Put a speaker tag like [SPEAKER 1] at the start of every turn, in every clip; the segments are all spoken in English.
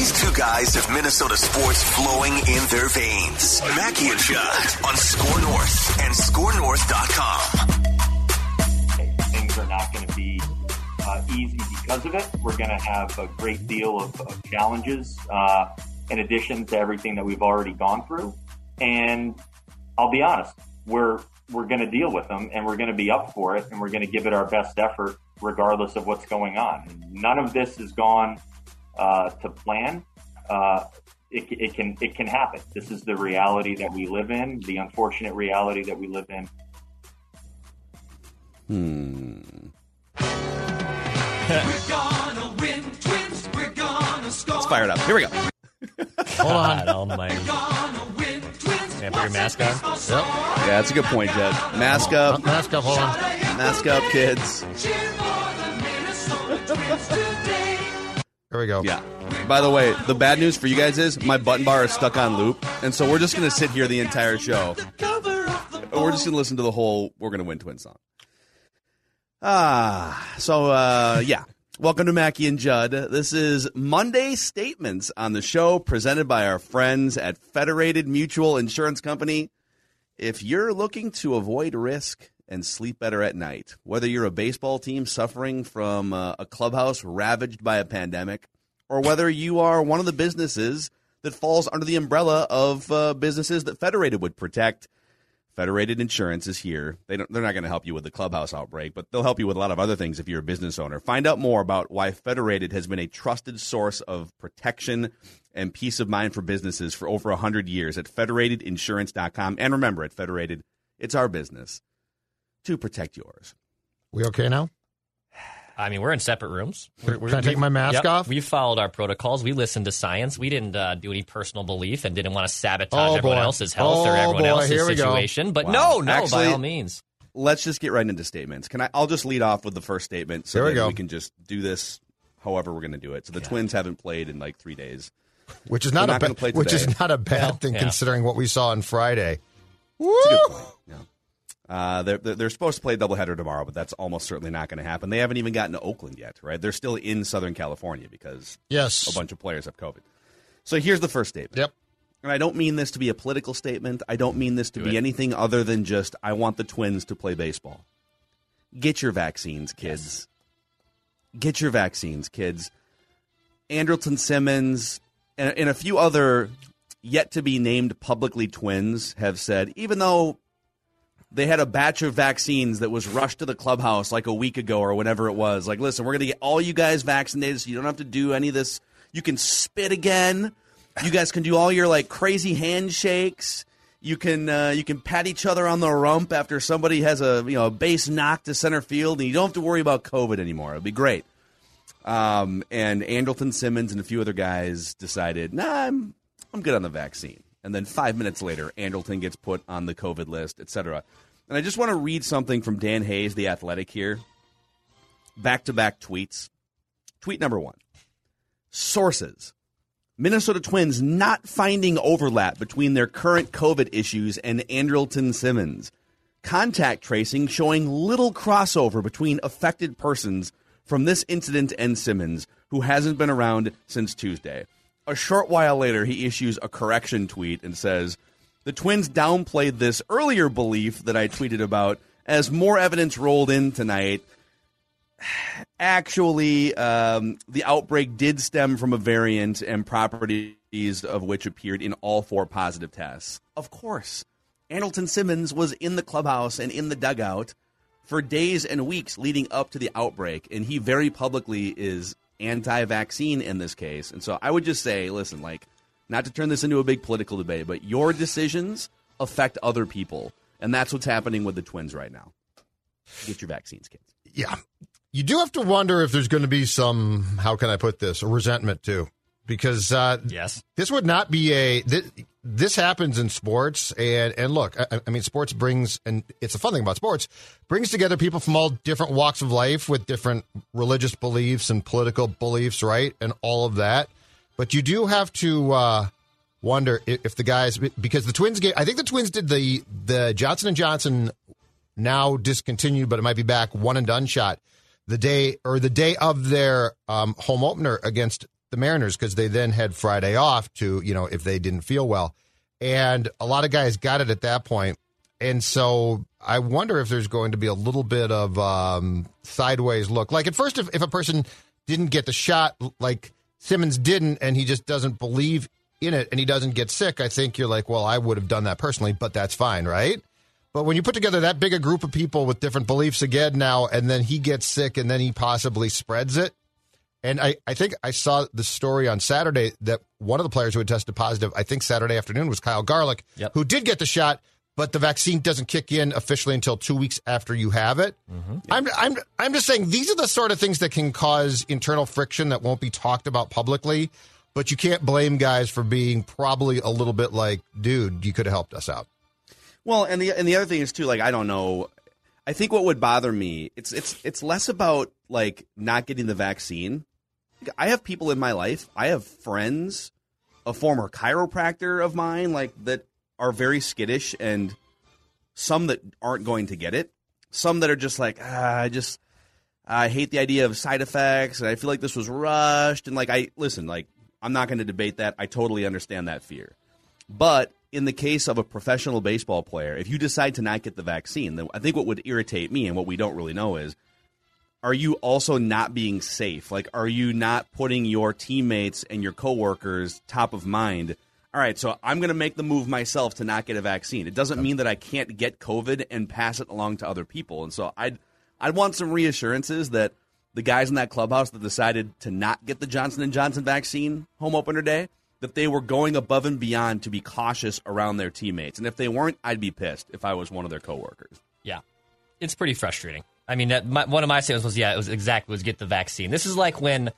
[SPEAKER 1] These two guys have Minnesota sports flowing in their veins. Mackey and Judd on Skor North and SkorNorth.com.
[SPEAKER 2] Things are not going to be uh, easy because of it. We're going to have a great deal of, of challenges uh, in addition to everything that we've already gone through. And I'll be honest, we're we're going to deal with them and we're going to be up for it and we're going to give it our best effort regardless of what's going on. None of this has gone uh, to plan. Uh, it, it, can it can happen. This is the reality that we live in, the unfortunate reality that we live in.
[SPEAKER 3] Hmm.
[SPEAKER 4] We're gonna win, twins. We're gonna score.
[SPEAKER 3] Let's fire it up. Here we go.
[SPEAKER 5] Hold on.
[SPEAKER 4] Almighty. We're gonna win, twins.
[SPEAKER 5] Yeah, put your mask on.
[SPEAKER 4] Yep.
[SPEAKER 3] Yeah, that's a good point, Jed. Mask up.
[SPEAKER 5] Mask up, hold on.
[SPEAKER 3] Mask up, kids.
[SPEAKER 6] There we go.
[SPEAKER 3] Yeah. By the way, the bad news for you guys is my button bar is stuck on loop, and so we're just to sit here the entire show. We're just to listen to the whole "We're to Win" Twin song. Ah, so uh, yeah. Welcome to Mackey and Judd. This is Monday Statements on the show, presented by our friends at Federated Mutual Insurance Company. If you're looking to avoid risk and sleep better at night, whether you're a baseball team suffering from uh, a clubhouse ravaged by a pandemic, or whether you are one of the businesses that falls under the umbrella of uh, businesses that Federated would protect, Federated Insurance is here. They don't, they're not going to help you with the clubhouse outbreak, but they'll help you with a lot of other things if you're a business owner. Find out more about why Federated has been a trusted source of protection and peace of mind for businesses for over 100 years at federatedinsurance.com. And remember, at Federated, it's our business to protect yours.
[SPEAKER 6] We okay now?
[SPEAKER 5] I mean, we're in separate rooms. We're, we're,
[SPEAKER 6] Can I take my mask
[SPEAKER 5] Yep.
[SPEAKER 6] off?
[SPEAKER 5] We followed our protocols. We listened to science. We didn't uh, do any personal belief and didn't want to sabotage
[SPEAKER 6] Oh,
[SPEAKER 5] everyone
[SPEAKER 6] boy.
[SPEAKER 5] else's health or
[SPEAKER 6] Oh,
[SPEAKER 5] everyone
[SPEAKER 6] boy.
[SPEAKER 5] else's
[SPEAKER 6] Here we go.
[SPEAKER 5] situation. But
[SPEAKER 3] Wow.
[SPEAKER 5] no, no,
[SPEAKER 3] Actually-
[SPEAKER 5] by all means.
[SPEAKER 3] Let's just get right into statements. Can I? I'll just lead off with the first statement, so
[SPEAKER 6] Here we go.
[SPEAKER 3] we can just do this. However, we're going to do it. So the Twins haven't played in like three days.
[SPEAKER 6] Which is not,
[SPEAKER 3] They're
[SPEAKER 6] a
[SPEAKER 3] not
[SPEAKER 6] ba-
[SPEAKER 3] play
[SPEAKER 6] which is not a bad
[SPEAKER 5] Well,
[SPEAKER 6] thing
[SPEAKER 5] yeah.
[SPEAKER 6] considering what we saw on Friday.
[SPEAKER 3] It's a good point. Yeah. Uh, they're, they're they're supposed to play a doubleheader tomorrow, but that's almost certainly not going to happen. They haven't even gotten to Oakland yet, right? They're still in Southern California because
[SPEAKER 6] Yes.
[SPEAKER 3] a bunch of players have COVID. So here's the first statement.
[SPEAKER 6] Yep.
[SPEAKER 3] And I don't mean this to be a political statement. I don't mean this to
[SPEAKER 5] Do
[SPEAKER 3] be
[SPEAKER 5] it.
[SPEAKER 3] anything other than just I want the Twins to play baseball. Get your vaccines, kids. Get your vaccines, kids. Andrelton Simmons and, and a few other yet to be named publicly twins have said, even though they had a batch of vaccines that was rushed to the clubhouse like a week ago or whenever it was, like, listen, we're going to get all you guys vaccinated so you don't have to do any of this. You can spit again. You guys can do all your like crazy handshakes. You can uh, you can pat each other on the rump after somebody has a you know a base knock to center field, and you don't have to worry about COVID anymore. It'd be great. Um, and Andrelton Simmons and a few other guys decided, nah, I'm I'm good on the vaccine. And then five minutes later, Andrelton gets put on the COVID list, etc. And I just want to read something from Dan Hayes, the Athletic, here. Back to back tweets. Tweet number one: Sources. Minnesota Twins not finding overlap between their current COVID issues and Andrelton Simmons. Contact tracing showing little crossover between affected persons from this incident and Simmons, who hasn't been around since Tuesday. A short while later, he issues a correction tweet and says, The Twins downplayed this earlier belief that I tweeted about as more evidence rolled in tonight. actually, um, the outbreak did stem from a variant and properties of which appeared in all four positive tests. Of course, Andrelton Simmons was in the clubhouse and in the dugout for days and weeks leading up to the outbreak, and he very publicly is anti vaccine in this case. And so I would just say, listen, like, not to turn this into a big political debate, but your decisions affect other people. And that's what's happening with the twins right now. Get your vaccines, kids.
[SPEAKER 6] Yeah. You do have to wonder if there's going to be some, how can I put this, a resentment too. Because uh,
[SPEAKER 5] Yes.
[SPEAKER 6] this would not be a this, this happens in sports and and look I, I mean sports brings and it's a fun thing about sports brings together people from all different walks of life with different religious beliefs and political beliefs right and all of that. But you do have to uh wonder if, if the guys because the twins get i think the twins did the the johnson and johnson now discontinued but it might be back one and done shot the day or the day of their um, home opener against the Mariners because they then had Friday off to, you know, if they didn't feel well. And a lot of guys got it at that point. And so I wonder if there's going to be a little bit of um, sideways look. Like at first, if, if a person didn't get the shot, like Simmons didn't, and he just doesn't believe in it and he doesn't get sick, I think you're like, well, I would have done that personally, but that's fine, right? But when you put together that big a group of people with different beliefs again now, and then he gets sick and then he possibly spreads it, and I, I think I saw the story on Saturday that one of the players who had tested positive, I think Saturday afternoon, was Kyle Garlick,
[SPEAKER 5] Yep.
[SPEAKER 6] who did get the shot, but the vaccine doesn't kick in officially until two weeks after you have it. Mm-hmm. I'm, I'm, I'm just saying these are the sort of things that can cause internal friction that won't be talked about publicly, but you can't blame guys for being probably a little bit like, dude, you could have helped us out.
[SPEAKER 3] Well, and the and the other thing is too, like I don't know. I think what would bother me it's it's it's less about like not getting the vaccine. I have people in my life. I have friends, a former chiropractor of mine, like that are very skittish, and some that aren't going to get it. Some that are just like, ah, I just I hate the idea of side effects, and I feel like this was rushed. And like I listen, like I'm not going to debate that. I totally understand that fear. But in the case of a professional baseball player, if you decide to not get the vaccine, then I think what would irritate me and what we don't really know is are you also not being safe? Like, are you not putting your teammates and your coworkers top of mind? All right, so I'm going to make the move myself to not get a vaccine. It doesn't mean that I can't get COVID and pass it along to other people. And so I'd I'd want some reassurances that the guys in that clubhouse that decided to not get the Johnson and Johnson vaccine home opener day that they were going above and beyond to be cautious around their teammates. And if they weren't, I'd be pissed if I was one of their coworkers.
[SPEAKER 5] Yeah, it's pretty frustrating. I mean, that, my, one of my statements was, yeah, it was exactly was get the vaccine. This is like when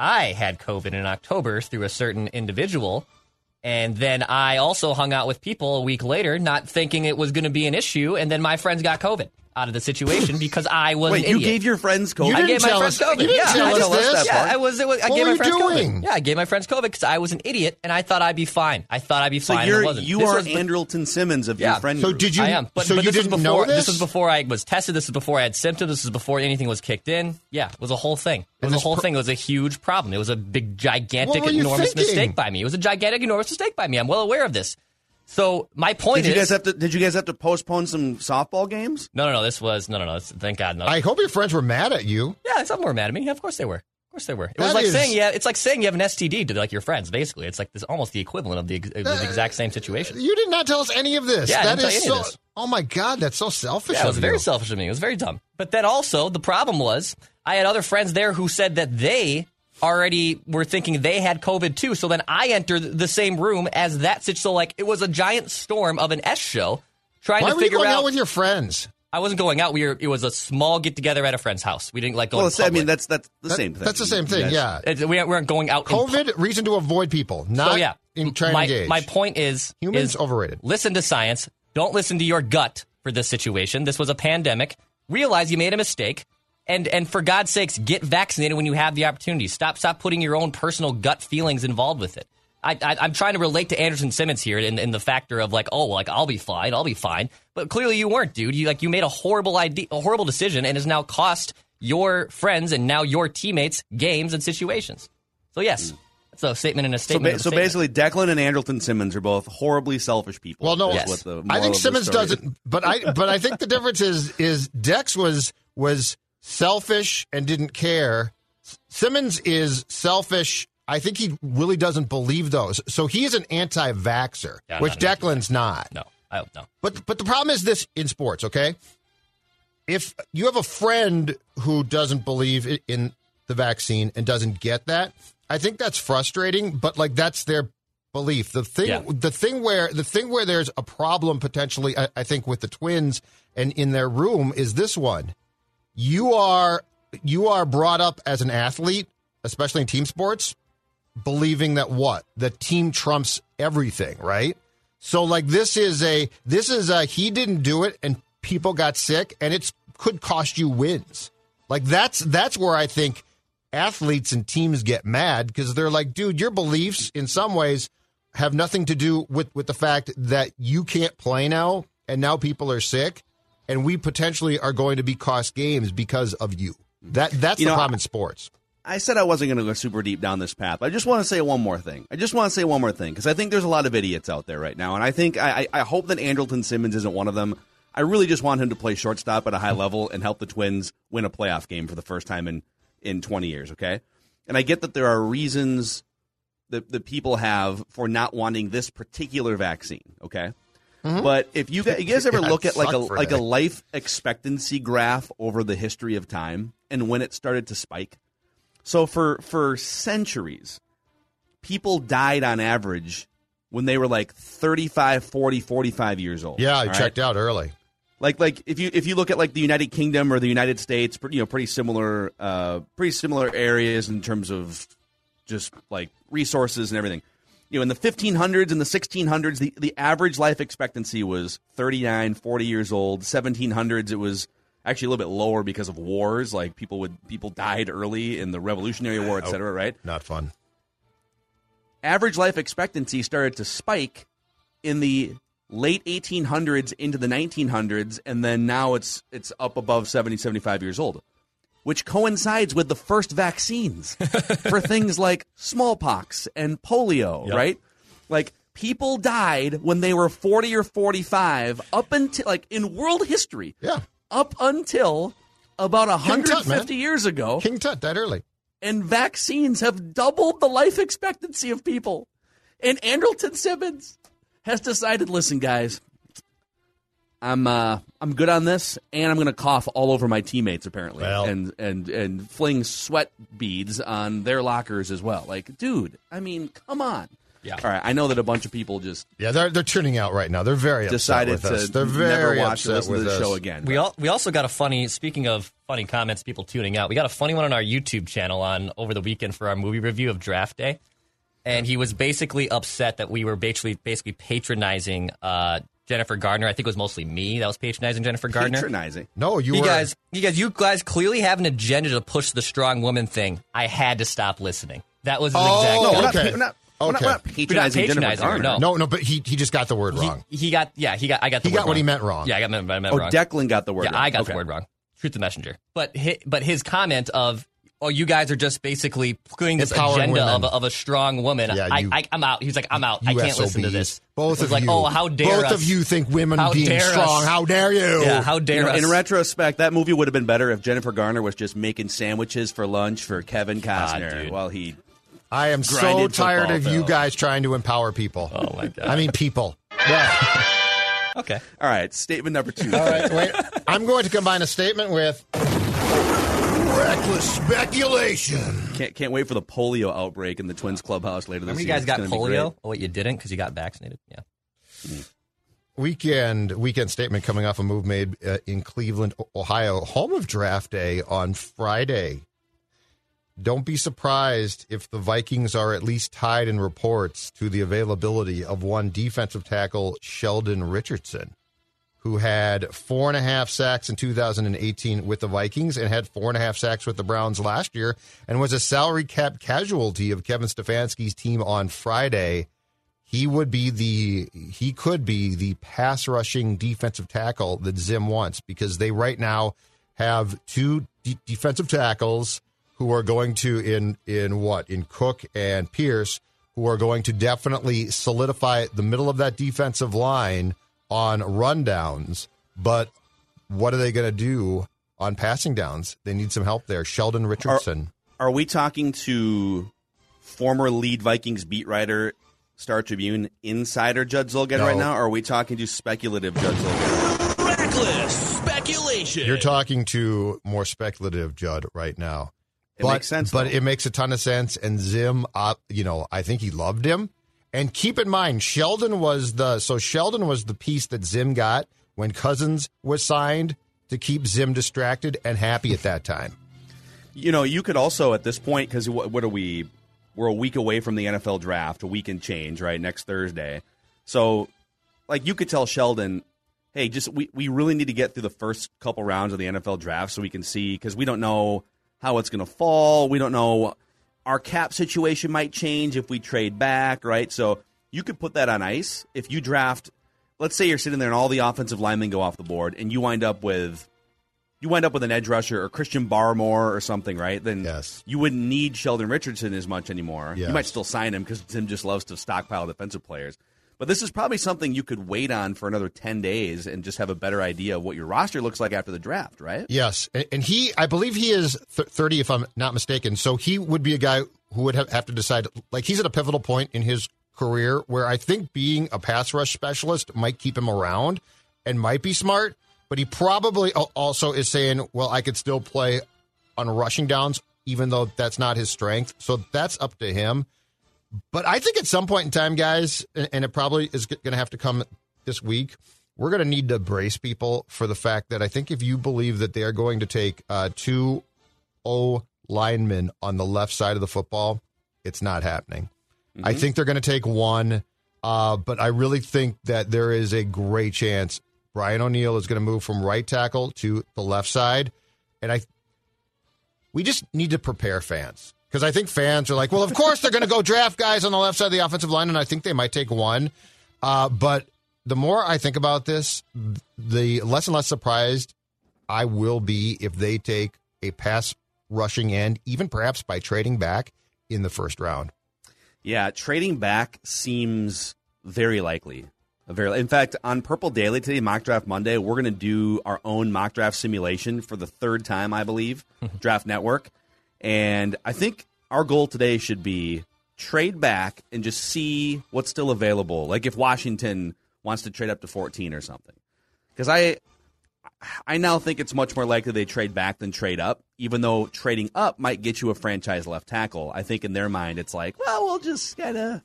[SPEAKER 5] I had COVID in October through a certain individual, and then I also hung out with people a week later, not thinking it was going to be an issue, and then my friends got COVID out of the situation because I was
[SPEAKER 3] Wait,
[SPEAKER 5] an
[SPEAKER 3] you gave your friends COVID?
[SPEAKER 6] You
[SPEAKER 5] I
[SPEAKER 6] didn't
[SPEAKER 5] gave my
[SPEAKER 6] tell
[SPEAKER 5] friends
[SPEAKER 6] us-
[SPEAKER 5] COVID.
[SPEAKER 6] you didn't
[SPEAKER 5] yeah,
[SPEAKER 6] tell
[SPEAKER 5] I
[SPEAKER 6] us
[SPEAKER 5] told
[SPEAKER 6] this.
[SPEAKER 5] Yeah, I was. It was I
[SPEAKER 6] What
[SPEAKER 5] gave
[SPEAKER 6] were
[SPEAKER 5] my
[SPEAKER 6] you
[SPEAKER 5] friends
[SPEAKER 6] doing?
[SPEAKER 5] COVID. Yeah, I gave my friends COVID because I was an idiot and I thought I'd be fine. I thought I'd be
[SPEAKER 3] so
[SPEAKER 5] fine. and
[SPEAKER 3] you're
[SPEAKER 5] I wasn't.
[SPEAKER 3] you
[SPEAKER 5] This
[SPEAKER 3] are
[SPEAKER 5] was
[SPEAKER 3] Andrelton Simmons of
[SPEAKER 5] Yeah.
[SPEAKER 3] your friend
[SPEAKER 6] So
[SPEAKER 3] group.
[SPEAKER 6] did you?
[SPEAKER 5] I am, but,
[SPEAKER 6] so
[SPEAKER 5] but
[SPEAKER 6] you
[SPEAKER 5] this
[SPEAKER 6] didn't
[SPEAKER 5] was before,
[SPEAKER 6] know this?
[SPEAKER 5] was before I was tested. This was before I had symptoms. This was before anything was kicked in. Yeah, it was a whole thing. It was a whole
[SPEAKER 6] pro-
[SPEAKER 5] thing. It was a huge problem. It was a big, gigantic,
[SPEAKER 6] What were you
[SPEAKER 5] enormous
[SPEAKER 6] thinking?
[SPEAKER 5] mistake by me. It was a gigantic, enormous mistake by me. I'm well aware of this. So my point
[SPEAKER 3] Did you
[SPEAKER 5] is,
[SPEAKER 3] guys have to? Did you guys have to postpone some softball games?
[SPEAKER 5] no, no, no. This was no, no, no. This, thank God, no.
[SPEAKER 6] I hope your friends were mad at you.
[SPEAKER 5] yeah, some were mad at me. Yeah, of course they were. Of course they were. It was
[SPEAKER 6] That
[SPEAKER 5] like
[SPEAKER 6] is-
[SPEAKER 5] saying yeah, it's like saying you have an STD to like your friends. Basically, it's like this almost the equivalent of the, ex- of the uh, exact same situation.
[SPEAKER 6] You did not tell us any of this.
[SPEAKER 5] Yeah, I
[SPEAKER 6] That
[SPEAKER 5] didn't tell
[SPEAKER 6] is
[SPEAKER 5] you any
[SPEAKER 6] so.
[SPEAKER 5] of this.
[SPEAKER 6] Oh my God, that's so selfish.
[SPEAKER 5] Yeah, it was
[SPEAKER 6] of
[SPEAKER 5] very
[SPEAKER 6] you.
[SPEAKER 5] selfish of me. It was very dumb. But then also, the problem was I had other friends there who said that they already were thinking they had COVID too. So then I entered the same room as that situation. So like it was a giant storm of an S show trying
[SPEAKER 6] Why
[SPEAKER 5] to
[SPEAKER 6] were you
[SPEAKER 5] figure
[SPEAKER 6] going
[SPEAKER 5] out.
[SPEAKER 6] out with your friends?
[SPEAKER 5] I wasn't going out. We were. It was a small get together at a friend's house. We didn't like go.
[SPEAKER 3] Well,
[SPEAKER 5] in
[SPEAKER 3] it's, I mean that's that's the
[SPEAKER 6] That-
[SPEAKER 3] same thing.
[SPEAKER 6] That's the same thing. Yeah.
[SPEAKER 5] It's- we weren't going out. in
[SPEAKER 6] COVID reason to avoid people, not
[SPEAKER 5] so yeah,
[SPEAKER 6] in trying
[SPEAKER 5] my,
[SPEAKER 6] to engage.
[SPEAKER 5] My point is,
[SPEAKER 6] Humans
[SPEAKER 5] is
[SPEAKER 6] overrated.
[SPEAKER 5] Listen to science. Don't listen to your gut for this situation. This was a pandemic. Realize you made a mistake, and and for God's sakes, get vaccinated when you have the opportunity. Stop stop putting your own personal gut feelings involved with it. I, I, I'm trying to relate to Andrelton Simmons here in, in the factor of like, oh, like I'll be fine, I'll be fine, but clearly you weren't, dude. You like you made a horrible idea, a horrible decision, and has now cost your friends and now your teammates games and situations. So yes, hmm. that's a statement and a
[SPEAKER 3] So,
[SPEAKER 5] statement.
[SPEAKER 3] ba-
[SPEAKER 5] a
[SPEAKER 3] so
[SPEAKER 5] statement.
[SPEAKER 3] basically, Declan and Andrelton Simmons are both horribly selfish people.
[SPEAKER 6] Well, no,
[SPEAKER 5] Yes.
[SPEAKER 3] the
[SPEAKER 6] I think Simmons doesn't, but I but I think the difference is is Dex was was selfish and didn't care. Simmons is selfish. I think he really doesn't believe those. So he is an anti-vaxer,
[SPEAKER 5] Yeah,
[SPEAKER 6] which Declan's not.
[SPEAKER 5] No, I don't know.
[SPEAKER 6] But but the problem is this in sports, okay? If you have a friend who doesn't believe in the vaccine and doesn't get that, I think that's frustrating, but like that's their belief. The thing
[SPEAKER 5] Yeah.
[SPEAKER 6] the thing where the thing where there's a problem potentially I, I think with the twins and in their room is this one. You are you are brought up as an athlete, especially in team sports, believing that what? The team trumps everything, right? So like this is a this is a he didn't do it and people got sick and it's could cost you wins. Like that's that's where I think athletes and teams get mad because they're like, dude, your beliefs in some ways have nothing to do with with the fact that you can't play now and now people are sick and we potentially are going to be cost games because of you. That that's
[SPEAKER 3] You
[SPEAKER 6] the
[SPEAKER 3] know,
[SPEAKER 6] problem in sports.
[SPEAKER 3] I said I wasn't going to go super deep down this path. I just want to say one more thing. I just want to say one more thing because I think there's a lot of idiots out there right now, and I think I, I I hope that Andrelton Simmons isn't one of them. I really just want him to play shortstop at a high level and help the Twins win a playoff game for the first time in in 20 years. Okay, and I get that there are reasons that that people have for not wanting this particular vaccine. Okay. But if you guys, you guys ever
[SPEAKER 6] Yeah,
[SPEAKER 3] look at like a
[SPEAKER 6] sucked for
[SPEAKER 3] like a life expectancy graph over the history of time and when it started to spike, so for for centuries, people died on average when they were like 35, 40, 45 years old.
[SPEAKER 6] Yeah, I
[SPEAKER 3] all right?
[SPEAKER 6] checked out early.
[SPEAKER 3] Like like if you if you look at like the United Kingdom or the United States, you know, pretty similar uh pretty similar areas in terms of just like resources and everything. You know, in the 1500s and the 1600s, the, the average life expectancy was 39, 40 years old. 1700s, it was actually a little bit lower because of wars. Like people would people died early in the Revolutionary War, et oh, cetera, right?
[SPEAKER 6] Not fun.
[SPEAKER 3] average life expectancy started to spike in the late 1800s into the 1900s and then now it's it's up above 70 75 years old which coincides with the first vaccines for things like smallpox and polio right like people died when they were 40 or 45 up until like in world history
[SPEAKER 6] Yeah.
[SPEAKER 3] up until about
[SPEAKER 6] King Tut,
[SPEAKER 3] 150 years ago
[SPEAKER 6] King Tut died early.
[SPEAKER 3] and vaccines have doubled the life expectancy of people. And Andrelton Simmons has decided, listen, guys, I'm uh, I'm good on this, and I'm going to cough all over my teammates apparently,
[SPEAKER 6] Well.
[SPEAKER 3] and and and fling sweat beads on their lockers as well. Like, dude, I mean, come on.
[SPEAKER 5] Yeah.
[SPEAKER 3] All right, I know that a bunch of people just
[SPEAKER 6] Yeah, they're they're tuning out right now. They're very
[SPEAKER 3] decided
[SPEAKER 6] upset with us.
[SPEAKER 3] to
[SPEAKER 6] They're
[SPEAKER 3] never
[SPEAKER 6] very
[SPEAKER 3] watch or
[SPEAKER 6] upset
[SPEAKER 3] listen to the
[SPEAKER 6] us.
[SPEAKER 3] show again.
[SPEAKER 5] We all we also got a funny. Speaking of funny comments, people tuning out. We got a funny one on our YouTube channel on over the weekend for our movie review of Draft Day, and he was basically upset that we were basically basically patronizing uh, Jennifer Garner. I think it was mostly me that was patronizing Jennifer Garner.
[SPEAKER 3] patronizing.
[SPEAKER 6] No, you
[SPEAKER 5] You
[SPEAKER 6] were
[SPEAKER 5] guys, you guys, you guys clearly have an agenda to push the strong woman thing. I had to stop listening. That was his
[SPEAKER 6] Oh,
[SPEAKER 5] exact.
[SPEAKER 3] No, we're not,
[SPEAKER 6] Okay.
[SPEAKER 3] we're not, we're not,
[SPEAKER 6] Okay.
[SPEAKER 3] we're not patronizing, Jennifer
[SPEAKER 5] patronizing her,
[SPEAKER 3] Garner.
[SPEAKER 5] no.
[SPEAKER 6] No, no, but he he just got the word wrong.
[SPEAKER 5] He, he got yeah, he got I got the.
[SPEAKER 6] He
[SPEAKER 5] word
[SPEAKER 6] got what he meant wrong.
[SPEAKER 5] Yeah, I got I meant
[SPEAKER 3] Oh,
[SPEAKER 5] wrong.
[SPEAKER 3] Declan got the word.
[SPEAKER 5] Yeah,
[SPEAKER 3] wrong.
[SPEAKER 5] I got
[SPEAKER 3] Okay.
[SPEAKER 5] the word wrong. Truth the messenger. But his, but his comment of oh you guys are just basically putting this
[SPEAKER 6] Empowering
[SPEAKER 5] agenda of a, of a strong woman.
[SPEAKER 6] Yeah,
[SPEAKER 5] I,
[SPEAKER 6] you-
[SPEAKER 5] I I'm out. He's like I'm out. I can't listen to this.
[SPEAKER 6] Both of
[SPEAKER 5] like
[SPEAKER 6] you.
[SPEAKER 5] oh how dare
[SPEAKER 6] Both
[SPEAKER 5] us.
[SPEAKER 6] of you think women
[SPEAKER 5] How
[SPEAKER 6] being strong.
[SPEAKER 5] us.
[SPEAKER 6] How dare you?
[SPEAKER 5] Yeah, how dare
[SPEAKER 3] You know,
[SPEAKER 5] us.
[SPEAKER 3] in retrospect, that movie would have been better if Jennifer Garner was just making sandwiches for lunch for Kevin Costner
[SPEAKER 5] Ah,
[SPEAKER 3] while he.
[SPEAKER 6] I am so tired
[SPEAKER 3] football
[SPEAKER 6] of you guys trying to empower people.
[SPEAKER 5] Oh my god.
[SPEAKER 6] I mean people. Yeah.
[SPEAKER 5] okay.
[SPEAKER 3] All right, statement number two.
[SPEAKER 6] All right, wait. I'm going to combine a statement with reckless speculation.
[SPEAKER 3] Can't can't wait for the polio outbreak in the Twins clubhouse later this
[SPEAKER 5] Remember you guys
[SPEAKER 3] It's
[SPEAKER 5] got polio? Oh wait, you didn't because you got vaccinated. Yeah.
[SPEAKER 6] Weekend weekend statement coming off a move made uh, in Cleveland, Ohio, home of draft day on Friday. Don't be surprised if the Vikings are at least tied in reports to the availability of one defensive tackle, Sheldon Richardson, who had four and a half sacks in 2018 with the Vikings and had four and a half sacks with the Browns last year and was a salary cap casualty of Kevin Stefanski's team on Friday. He would be the he could be the pass rushing defensive tackle that Zim wants because they right now have two de- defensive tackles who are going to in in what? In Cook and Pierce who are going to definitely solidify the middle of that defensive line on rundowns but what are they going to do on passing downs. They need some help there. Sheldon Richardson.
[SPEAKER 3] Are we talking to former lead Vikings beat writer, Star Tribune insider Judd Zulgad
[SPEAKER 6] No.
[SPEAKER 3] right now? Or are we talking to speculative Judd Zulgad?
[SPEAKER 7] Reckless speculation.
[SPEAKER 6] You're talking to more speculative Judd right now.
[SPEAKER 3] It
[SPEAKER 6] but,
[SPEAKER 3] makes sense,
[SPEAKER 6] But
[SPEAKER 3] though.
[SPEAKER 6] it makes a ton of sense. And Zim, uh, you know, I think he loved him. And keep in mind, Sheldon was the so Sheldon was the piece that Zim got when Cousins was signed to keep Zim distracted and happy at that time.
[SPEAKER 3] You know, you could also at this point because what, what are we? We're a week away from the NFL draft, a week and change, right? Next Thursday. So, like, you could tell Sheldon, hey, just we, we really need to get through the first couple rounds of the NFL draft so we can see because we don't know how it's going to fall. We don't know our cap situation might change if we trade back, right? So you could put that on ice if you draft. Let's say you're sitting there and all the offensive linemen go off the board, and you wind up with you wind up with an edge rusher or Christian Barmore or something, right? Then
[SPEAKER 6] Yes.
[SPEAKER 3] you wouldn't need Sheldon Richardson as much anymore.
[SPEAKER 6] Yes.
[SPEAKER 3] You might still sign him because Zim just loves to stockpile defensive players. But this is probably something you could wait on for another 10 days and just have a better idea of what your roster looks like after the draft, right?
[SPEAKER 6] Yes, and, he, I believe he is thirty, if I'm not mistaken. So he would be a guy who would have to decide. Like he's at a pivotal point in his career where I think being a pass rush specialist might keep him around and might be smart. But he probably also is saying, "Well, I could still play on rushing downs, even though that's not his strength." So that's up to him. But I think at some point in time, guys, and, it probably is going to have to come this week. We're going to need to brace people for the fact that I think if you believe that they are going to take uh, two O linemen on the left side of the football, it's not happening. I think they're going to take one, uh, but I really think that there is a great chance Brian O'Neill is going to move from right tackle to the left side, and I we just need to prepare fans because I think fans are like, well, of course they're going to go draft guys on the left side of the offensive line, and I think they might take one. Uh, but the more I think about this, the less and less surprised I will be if they take a pass rushing end, even perhaps by trading back in the first round.
[SPEAKER 3] Yeah, trading back seems very likely. Very, in fact, on Purple Daily today, Mock Draft Monday, we're going to do our own mock draft simulation for the third time, I believe, Draft Network. And I think our goal today should be trade back and just see what's still available. Like if Washington wants to trade up to 14 or something. Because I, I now think it's much more likely they trade back than trade up, even though trading up might get you a franchise left tackle. I think in their mind, it's like, well, we'll just kind of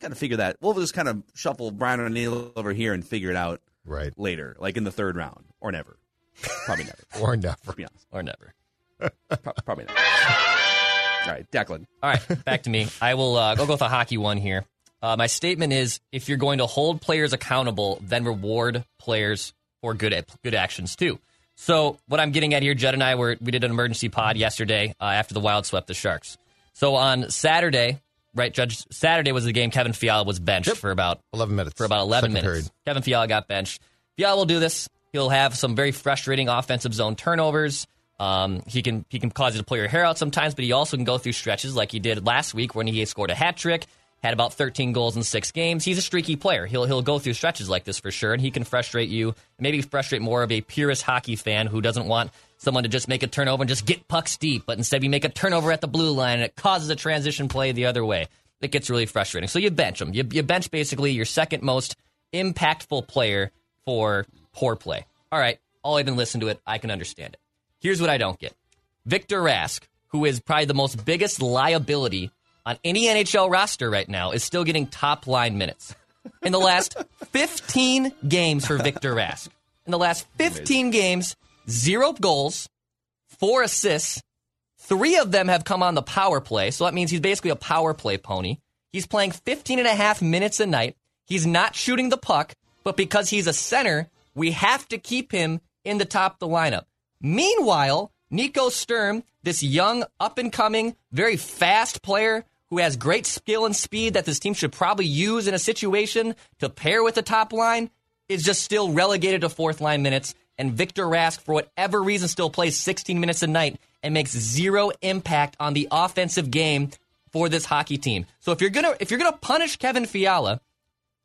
[SPEAKER 3] kind of figure that. We'll just kind of shuffle Brian O'Neill over here and figure it out
[SPEAKER 6] Right.
[SPEAKER 3] later, like in the third round or never. Probably never.
[SPEAKER 6] Or never.
[SPEAKER 3] To be honest,
[SPEAKER 5] or never.
[SPEAKER 3] Pro- probably not. All right, Declan.
[SPEAKER 5] All right, back to me. I will. Uh, go with a hockey one here. Uh, my statement is: if you're going to hold players accountable, then reward players for good good actions too. So what I'm getting at here, Judd and I were we did an emergency pod yesterday uh, after the Wild swept the Sharks. So on Saturday, right, Judge? Saturday was the game. Kevin Fiala was benched
[SPEAKER 6] Yep.
[SPEAKER 5] for about
[SPEAKER 6] 11 minutes.
[SPEAKER 5] for about 11
[SPEAKER 6] Second
[SPEAKER 5] minutes.
[SPEAKER 6] period.
[SPEAKER 5] Kevin Fiala got benched. Fiala will do this. He'll have some very frustrating offensive zone turnovers. Um, he can he can cause you to pull your hair out sometimes, but he also can go through stretches like he did last week when he scored a hat trick, had about 13 goals in six games. He's a streaky player. He'll he'll go through stretches like this for sure, and he can frustrate you. Maybe frustrate more of a purist hockey fan who doesn't want someone to just make a turnover and just get pucks deep, but instead we make a turnover at the blue line and it causes a transition play the other way. It gets really frustrating. So you bench him. You, you bench basically your second most impactful player for poor play. All right, I'll even listen to it, I can understand it. Here's what I don't get. Victor Rask, who is probably the most biggest liability on any NHL roster right now, is still getting top line minutes. In the last 15 games for Victor Rask, in the last 15 games, zero goals, four assists, Three of them have come on the power play, so that means he's basically a power play pony. He's playing 15 and a half minutes a night. He's not shooting the puck, but because he's a center, we have to keep him in the top of the lineup. Meanwhile, Nico Sturm, this young, up and coming, very fast player who has great skill and speed that this team should probably use in a situation to pair with the top line, is just still relegated to fourth line minutes. And Victor Rask, for whatever reason, still plays 16 minutes a night and makes zero impact on the offensive game for this hockey team. So if you're gonna if you're gonna punish Kevin Fiala,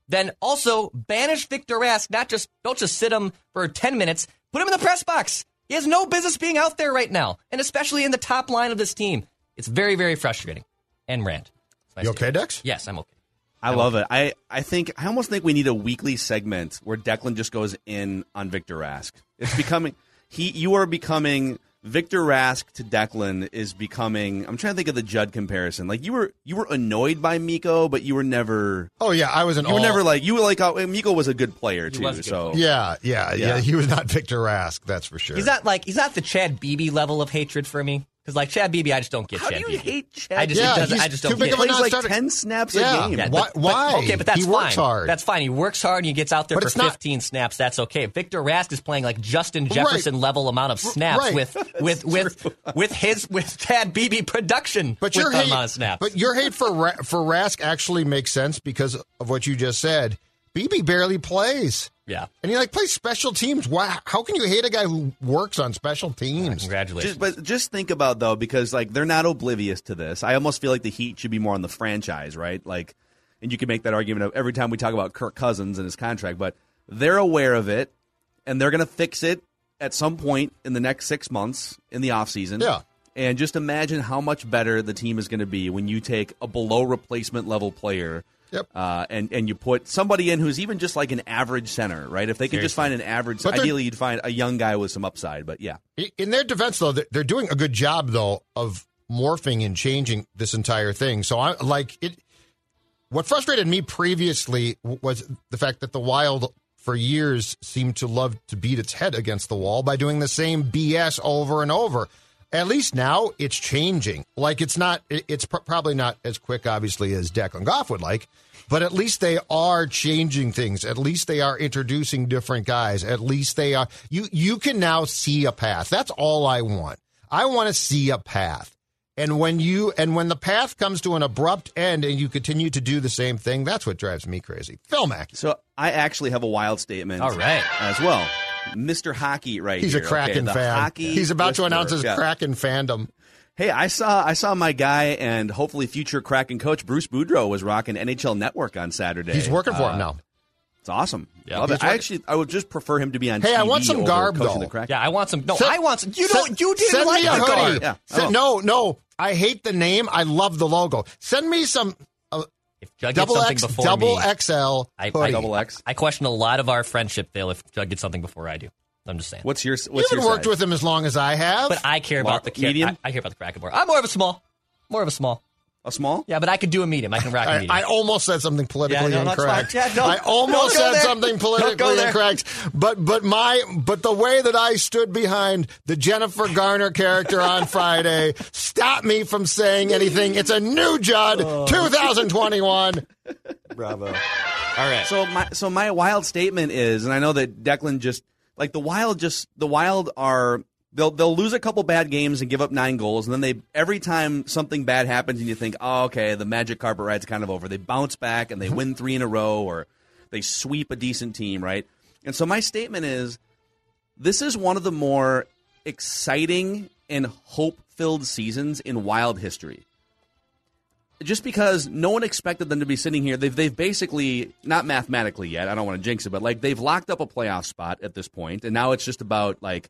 [SPEAKER 5] then also banish Victor Rask. Not just don't just sit him for 10 minutes. Put him in the press box. He has no business being out there right now, and especially in the top line of this team. It's very, very frustrating. And rant. That's my
[SPEAKER 6] You okay, Dex?
[SPEAKER 5] Yes, I'm okay.
[SPEAKER 3] I love it. I, I think I almost think we need a weekly segment where Declan just goes in on Victor Rask. It's becoming he you are becoming Victor Rask to Declan is becoming I'm trying to think of the Judd comparison. Like you were you were annoyed by Mikko, but you were never
[SPEAKER 6] Oh yeah, I was an
[SPEAKER 3] you were
[SPEAKER 6] all-
[SPEAKER 3] never like you were like oh, Mikko was a good player too.
[SPEAKER 5] was a good
[SPEAKER 3] so
[SPEAKER 6] Yeah, yeah, yeah,
[SPEAKER 3] Yeah.
[SPEAKER 6] He was not Victor Rask, that's for sure.
[SPEAKER 5] He's not like he's not the Chad Beebe level of hatred for me. Because like Chad Beebe, I just don't get
[SPEAKER 3] How
[SPEAKER 5] Chad
[SPEAKER 3] do you
[SPEAKER 5] Beebe.
[SPEAKER 3] hate Chad
[SPEAKER 5] I just,
[SPEAKER 6] Yeah, he's
[SPEAKER 5] I just don't
[SPEAKER 6] big
[SPEAKER 5] get
[SPEAKER 6] of a
[SPEAKER 5] it.
[SPEAKER 3] plays like
[SPEAKER 6] non-starter.
[SPEAKER 3] ten snaps
[SPEAKER 6] Yeah.
[SPEAKER 3] a game.
[SPEAKER 5] Yeah,
[SPEAKER 6] Why-
[SPEAKER 5] but- but- okay, but that's
[SPEAKER 6] He
[SPEAKER 5] fine.
[SPEAKER 6] works hard.
[SPEAKER 5] That's fine. He works hard and he gets out there
[SPEAKER 6] But
[SPEAKER 5] for
[SPEAKER 6] it's not-
[SPEAKER 5] 15 snaps. That's okay. Victor Rask is playing like Justin Jefferson level amount of snaps
[SPEAKER 6] right.
[SPEAKER 5] with with with with his with Chad Beebe production.
[SPEAKER 6] But your hate,
[SPEAKER 5] amount of snaps.
[SPEAKER 6] but your hate for Ra- for Rask actually makes sense because of what you just said. Beebe barely plays,
[SPEAKER 5] yeah.
[SPEAKER 6] and he like plays special teams. Why? How can you hate a guy who works on special teams?
[SPEAKER 5] Congratulations.
[SPEAKER 3] Just, but just think about though, because like they're not oblivious to this. I almost feel like the Heat should be more on the franchise, right? Like, and you can make that argument of every time we talk about Kirk Cousins and his contract, but they're aware of it, and they're going to fix it at some point in the next six months in the offseason.
[SPEAKER 6] Yeah.
[SPEAKER 3] And just imagine how much better the team is going to be when you take a below replacement level player.
[SPEAKER 6] Yep.
[SPEAKER 3] Uh, and and you put somebody in who's even just like an average center, right? If they could just find an average, ideally you'd find a young guy with some upside. But yeah,
[SPEAKER 6] In their defense, though, they're- they're doing a good job though of morphing and changing this entire thing. So I like it. What frustrated me previously was the fact that the Wild, for years, seemed to love to beat its head against the wall by doing the same BS over and over. At least now it's changing. Like it's not, it's pr- probably not as quick, obviously, as Declan Goff would like, but at least they are changing things. At least they are introducing different guys. At least they are. You you can now see a path. That's all I want. I want to see a path. And when you and when the path comes to an abrupt end and you continue to do the same thing, that's what drives me crazy. Phil Mackey.
[SPEAKER 3] So I actually have a wild statement.
[SPEAKER 5] All right.
[SPEAKER 3] As well. Mr. Hockey right here.
[SPEAKER 6] He's
[SPEAKER 3] here.
[SPEAKER 6] a Kraken
[SPEAKER 3] okay,
[SPEAKER 6] fan.
[SPEAKER 3] Hockey
[SPEAKER 6] He's about to announce his
[SPEAKER 3] Yeah.
[SPEAKER 6] Kraken fandom.
[SPEAKER 3] Hey, I saw I saw my guy and hopefully future Kraken coach Bruce Boudreau was rocking NHL Network on Saturday.
[SPEAKER 6] He's working for
[SPEAKER 3] Uh,
[SPEAKER 6] him now.
[SPEAKER 3] It's awesome.
[SPEAKER 5] Yeah.
[SPEAKER 3] Love it. I actually I would just prefer him to be on
[SPEAKER 6] Hey, I want some garb, though.
[SPEAKER 5] yeah, I want some. No,
[SPEAKER 6] Send-
[SPEAKER 5] I want some. You
[SPEAKER 6] Send-
[SPEAKER 5] don't. You didn't
[SPEAKER 6] send
[SPEAKER 5] like
[SPEAKER 6] me a
[SPEAKER 5] the
[SPEAKER 6] hoodie.
[SPEAKER 5] garb.
[SPEAKER 3] Yeah.
[SPEAKER 6] Send-
[SPEAKER 3] Oh.
[SPEAKER 6] No, no. I hate the name. I love the logo. Send me some
[SPEAKER 5] If Jug gets
[SPEAKER 6] double
[SPEAKER 5] something
[SPEAKER 6] X,
[SPEAKER 5] before
[SPEAKER 6] double
[SPEAKER 5] me,
[SPEAKER 6] XL
[SPEAKER 5] I- I.
[SPEAKER 3] Double X.
[SPEAKER 5] I question a lot of our friendship, Phil. If Jug gets something before I do, I'm just saying.
[SPEAKER 3] What's your
[SPEAKER 6] You
[SPEAKER 3] what's
[SPEAKER 6] haven't
[SPEAKER 3] your
[SPEAKER 6] worked
[SPEAKER 3] size?
[SPEAKER 6] with him as long as I have.
[SPEAKER 5] But I care
[SPEAKER 3] Lar-
[SPEAKER 5] about the
[SPEAKER 3] medium?
[SPEAKER 5] I, I care about the Kraken more. I'm more of a small. More of a small.
[SPEAKER 3] A small?
[SPEAKER 5] Yeah, but I could do a medium. I can rock a
[SPEAKER 6] I,
[SPEAKER 5] medium.
[SPEAKER 6] I almost said something politically
[SPEAKER 5] Yeah, no,
[SPEAKER 6] incorrect.
[SPEAKER 5] Yeah, don't-
[SPEAKER 6] I almost said
[SPEAKER 5] there.
[SPEAKER 6] something politically incorrect. But but my but the way that I stood behind the Jennifer Garner character on Friday stopped me from saying anything. It's a new Judd,
[SPEAKER 5] Oh.
[SPEAKER 6] 2021.
[SPEAKER 3] Bravo.
[SPEAKER 5] All right.
[SPEAKER 3] So my so my wild statement is, and I know that Declan just like the Wild just the Wild are they'll they'll lose a couple bad games and give up nine goals, and then they every time something bad happens and you think, oh okay, the magic carpet ride's kind of over. They bounce back and they mm-hmm. win three in a row, or they sweep a decent team, right? And so my statement is, this is one of the more exciting and hope filled seasons in Wild history just because no one expected them to be sitting here, they've they've basically not mathematically yet. I don't want to jinx it, but like they've locked up a playoff spot at this point, and now it's just about like,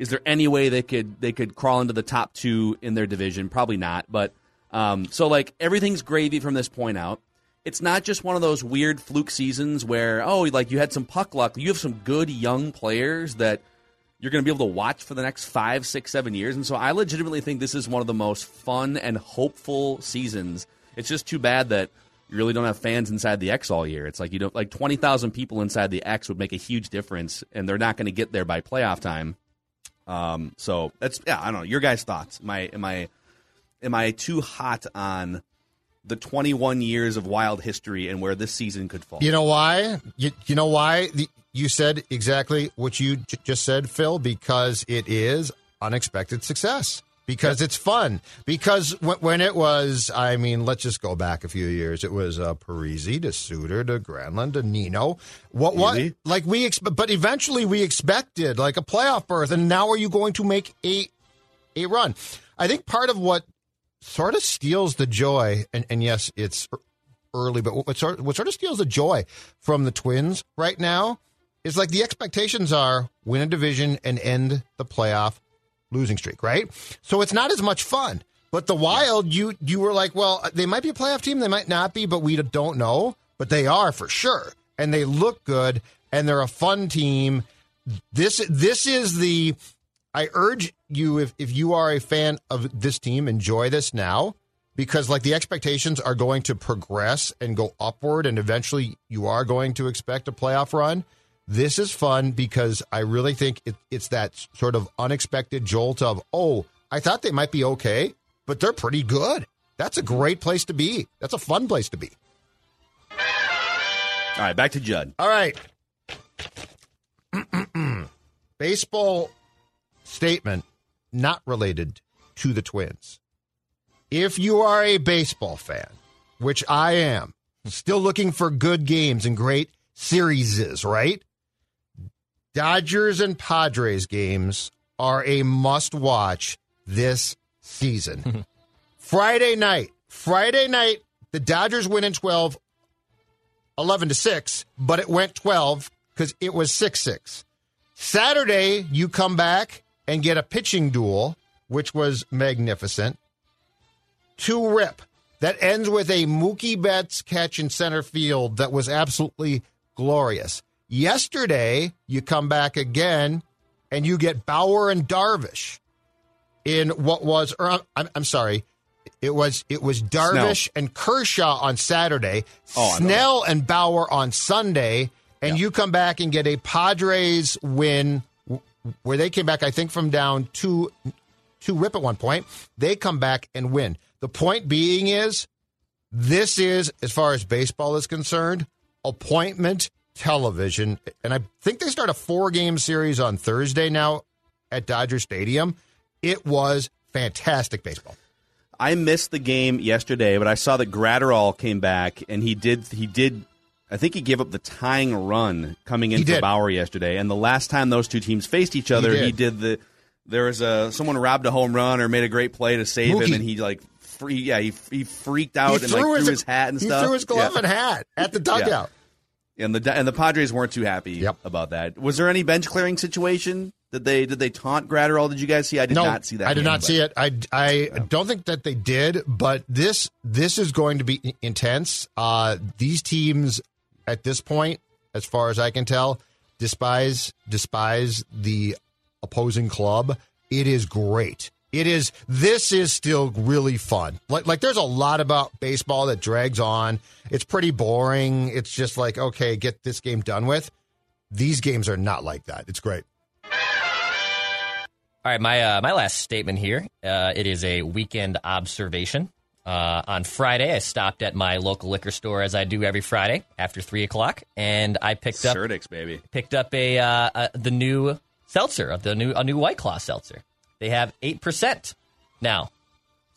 [SPEAKER 3] is there any way they could they could crawl into the top two in their division? Probably not, but um, so like everything's gravy from this point out. It's not just one of those weird fluke seasons where oh like you had some puck luck. You have some good young players that you're going to be able to watch for the next five, six, seven years. And so I legitimately think this is one of the most fun and hopeful seasons. It's just too bad that you really don't have fans inside the X all year. It's like you don't like twenty thousand people inside the X would make a huge difference, and they're not going to get there by playoff time. Um, so that's yeah, I don't know. Your guys' thoughts? Am I am I am I too hot on the 21 years of wild history and where this season could fall?
[SPEAKER 6] You know why? You, you know why? The, you said exactly what you j- just said, Phil, because it is unexpected success. Because it's fun. Because when, when it was, I mean, let's just go back a few years. It was uh, Parise to Suter to Granlund to Nino. What? What? Like we, expe- but eventually we expected like a playoff berth, and now are you going to make a a run? I think part of what sort of steals the joy, and, and yes, it's early, but what sort, what sort of steals the joy from the Twins right now is like the expectations are win a division and end the playoff losing streak, right? So it's not as much fun. But the Wild, you you were like, well, uh, they might be a playoff team, they might not be, but we don't know. But they are for sure, and they look good, and they're a fun team. This this is the. I urge you if if you are a fan of this team, enjoy this now because like the expectations are going to progress and go upward, and eventually you are going to expect a playoff run. This is fun because I really think it, it's that sort of unexpected jolt of, oh, I thought they might be okay, but they're pretty good. That's a great place to be. That's a fun place to be.
[SPEAKER 3] All right, back to Judd.
[SPEAKER 6] All right. Baseball statement not related to the Twins. If you are a baseball fan, which I am, still looking for good games and great series, right? Dodgers and Padres games are a must watch this season. Friday night, Friday night, the Dodgers win in 12, 11 to 6, but it went 12 because it was 6 6. Saturday, you come back and get a pitching duel, which was magnificent. Two rip that ends with a Mookie Betts catch in center field that was absolutely glorious. Yesterday, you come back again and you get Bauer and Darvish in what was, or uh, I'm, I'm sorry, it was it was Darvish and Kershaw on Saturday,
[SPEAKER 3] Oh,
[SPEAKER 6] Snell and Bauer on Sunday, and you come back and get a Padres win where they came back, I think, from down two two rip at one point. They come back and win. The point being is, this is as far as baseball is concerned, appointment television, and I think they start a four game series on Thursday now at Dodger Stadium. It was fantastic baseball.
[SPEAKER 3] I missed the game yesterday, but I saw that Graterol came back and he did he did I think he gave up the tying run coming in
[SPEAKER 6] He
[SPEAKER 3] for. Bauer yesterday. And the last time those two teams faced each other,
[SPEAKER 6] did.
[SPEAKER 3] he did the there was a someone robbed a home run or made a great play to save
[SPEAKER 6] Mookie.
[SPEAKER 3] him and he like free yeah, he he freaked out and like threw his, hat and
[SPEAKER 6] he
[SPEAKER 3] stuff.
[SPEAKER 6] threw his glove
[SPEAKER 3] Yeah.
[SPEAKER 6] and hat at the dugout.
[SPEAKER 3] And the and the Padres weren't too happy
[SPEAKER 6] Yep.
[SPEAKER 3] about that. Was there any bench clearing situation? Did they did they taunt Graterol? Did you guys see? I did
[SPEAKER 6] no,
[SPEAKER 3] not see that.
[SPEAKER 6] I did
[SPEAKER 3] game,
[SPEAKER 6] not
[SPEAKER 3] but-
[SPEAKER 6] see it. I, I don't think that they did, but this this is going to be intense. Uh, these teams at this point, as far as I can tell, despise despise the opposing club. It is great. It is. This is still really fun. Like like there's a lot about baseball that drags on. It's pretty boring. It's just like okay, get this game done with. These games are not like that. It's great.
[SPEAKER 5] All right, my uh, my last statement here. Uh, it is a weekend observation. Uh, on Friday, I stopped at my local liquor store as I do every Friday after three o'clock, and I picked up
[SPEAKER 3] Surdix, baby.
[SPEAKER 5] picked up a, uh, uh the new seltzer of the new a new White Claw seltzer. They have eight percent now.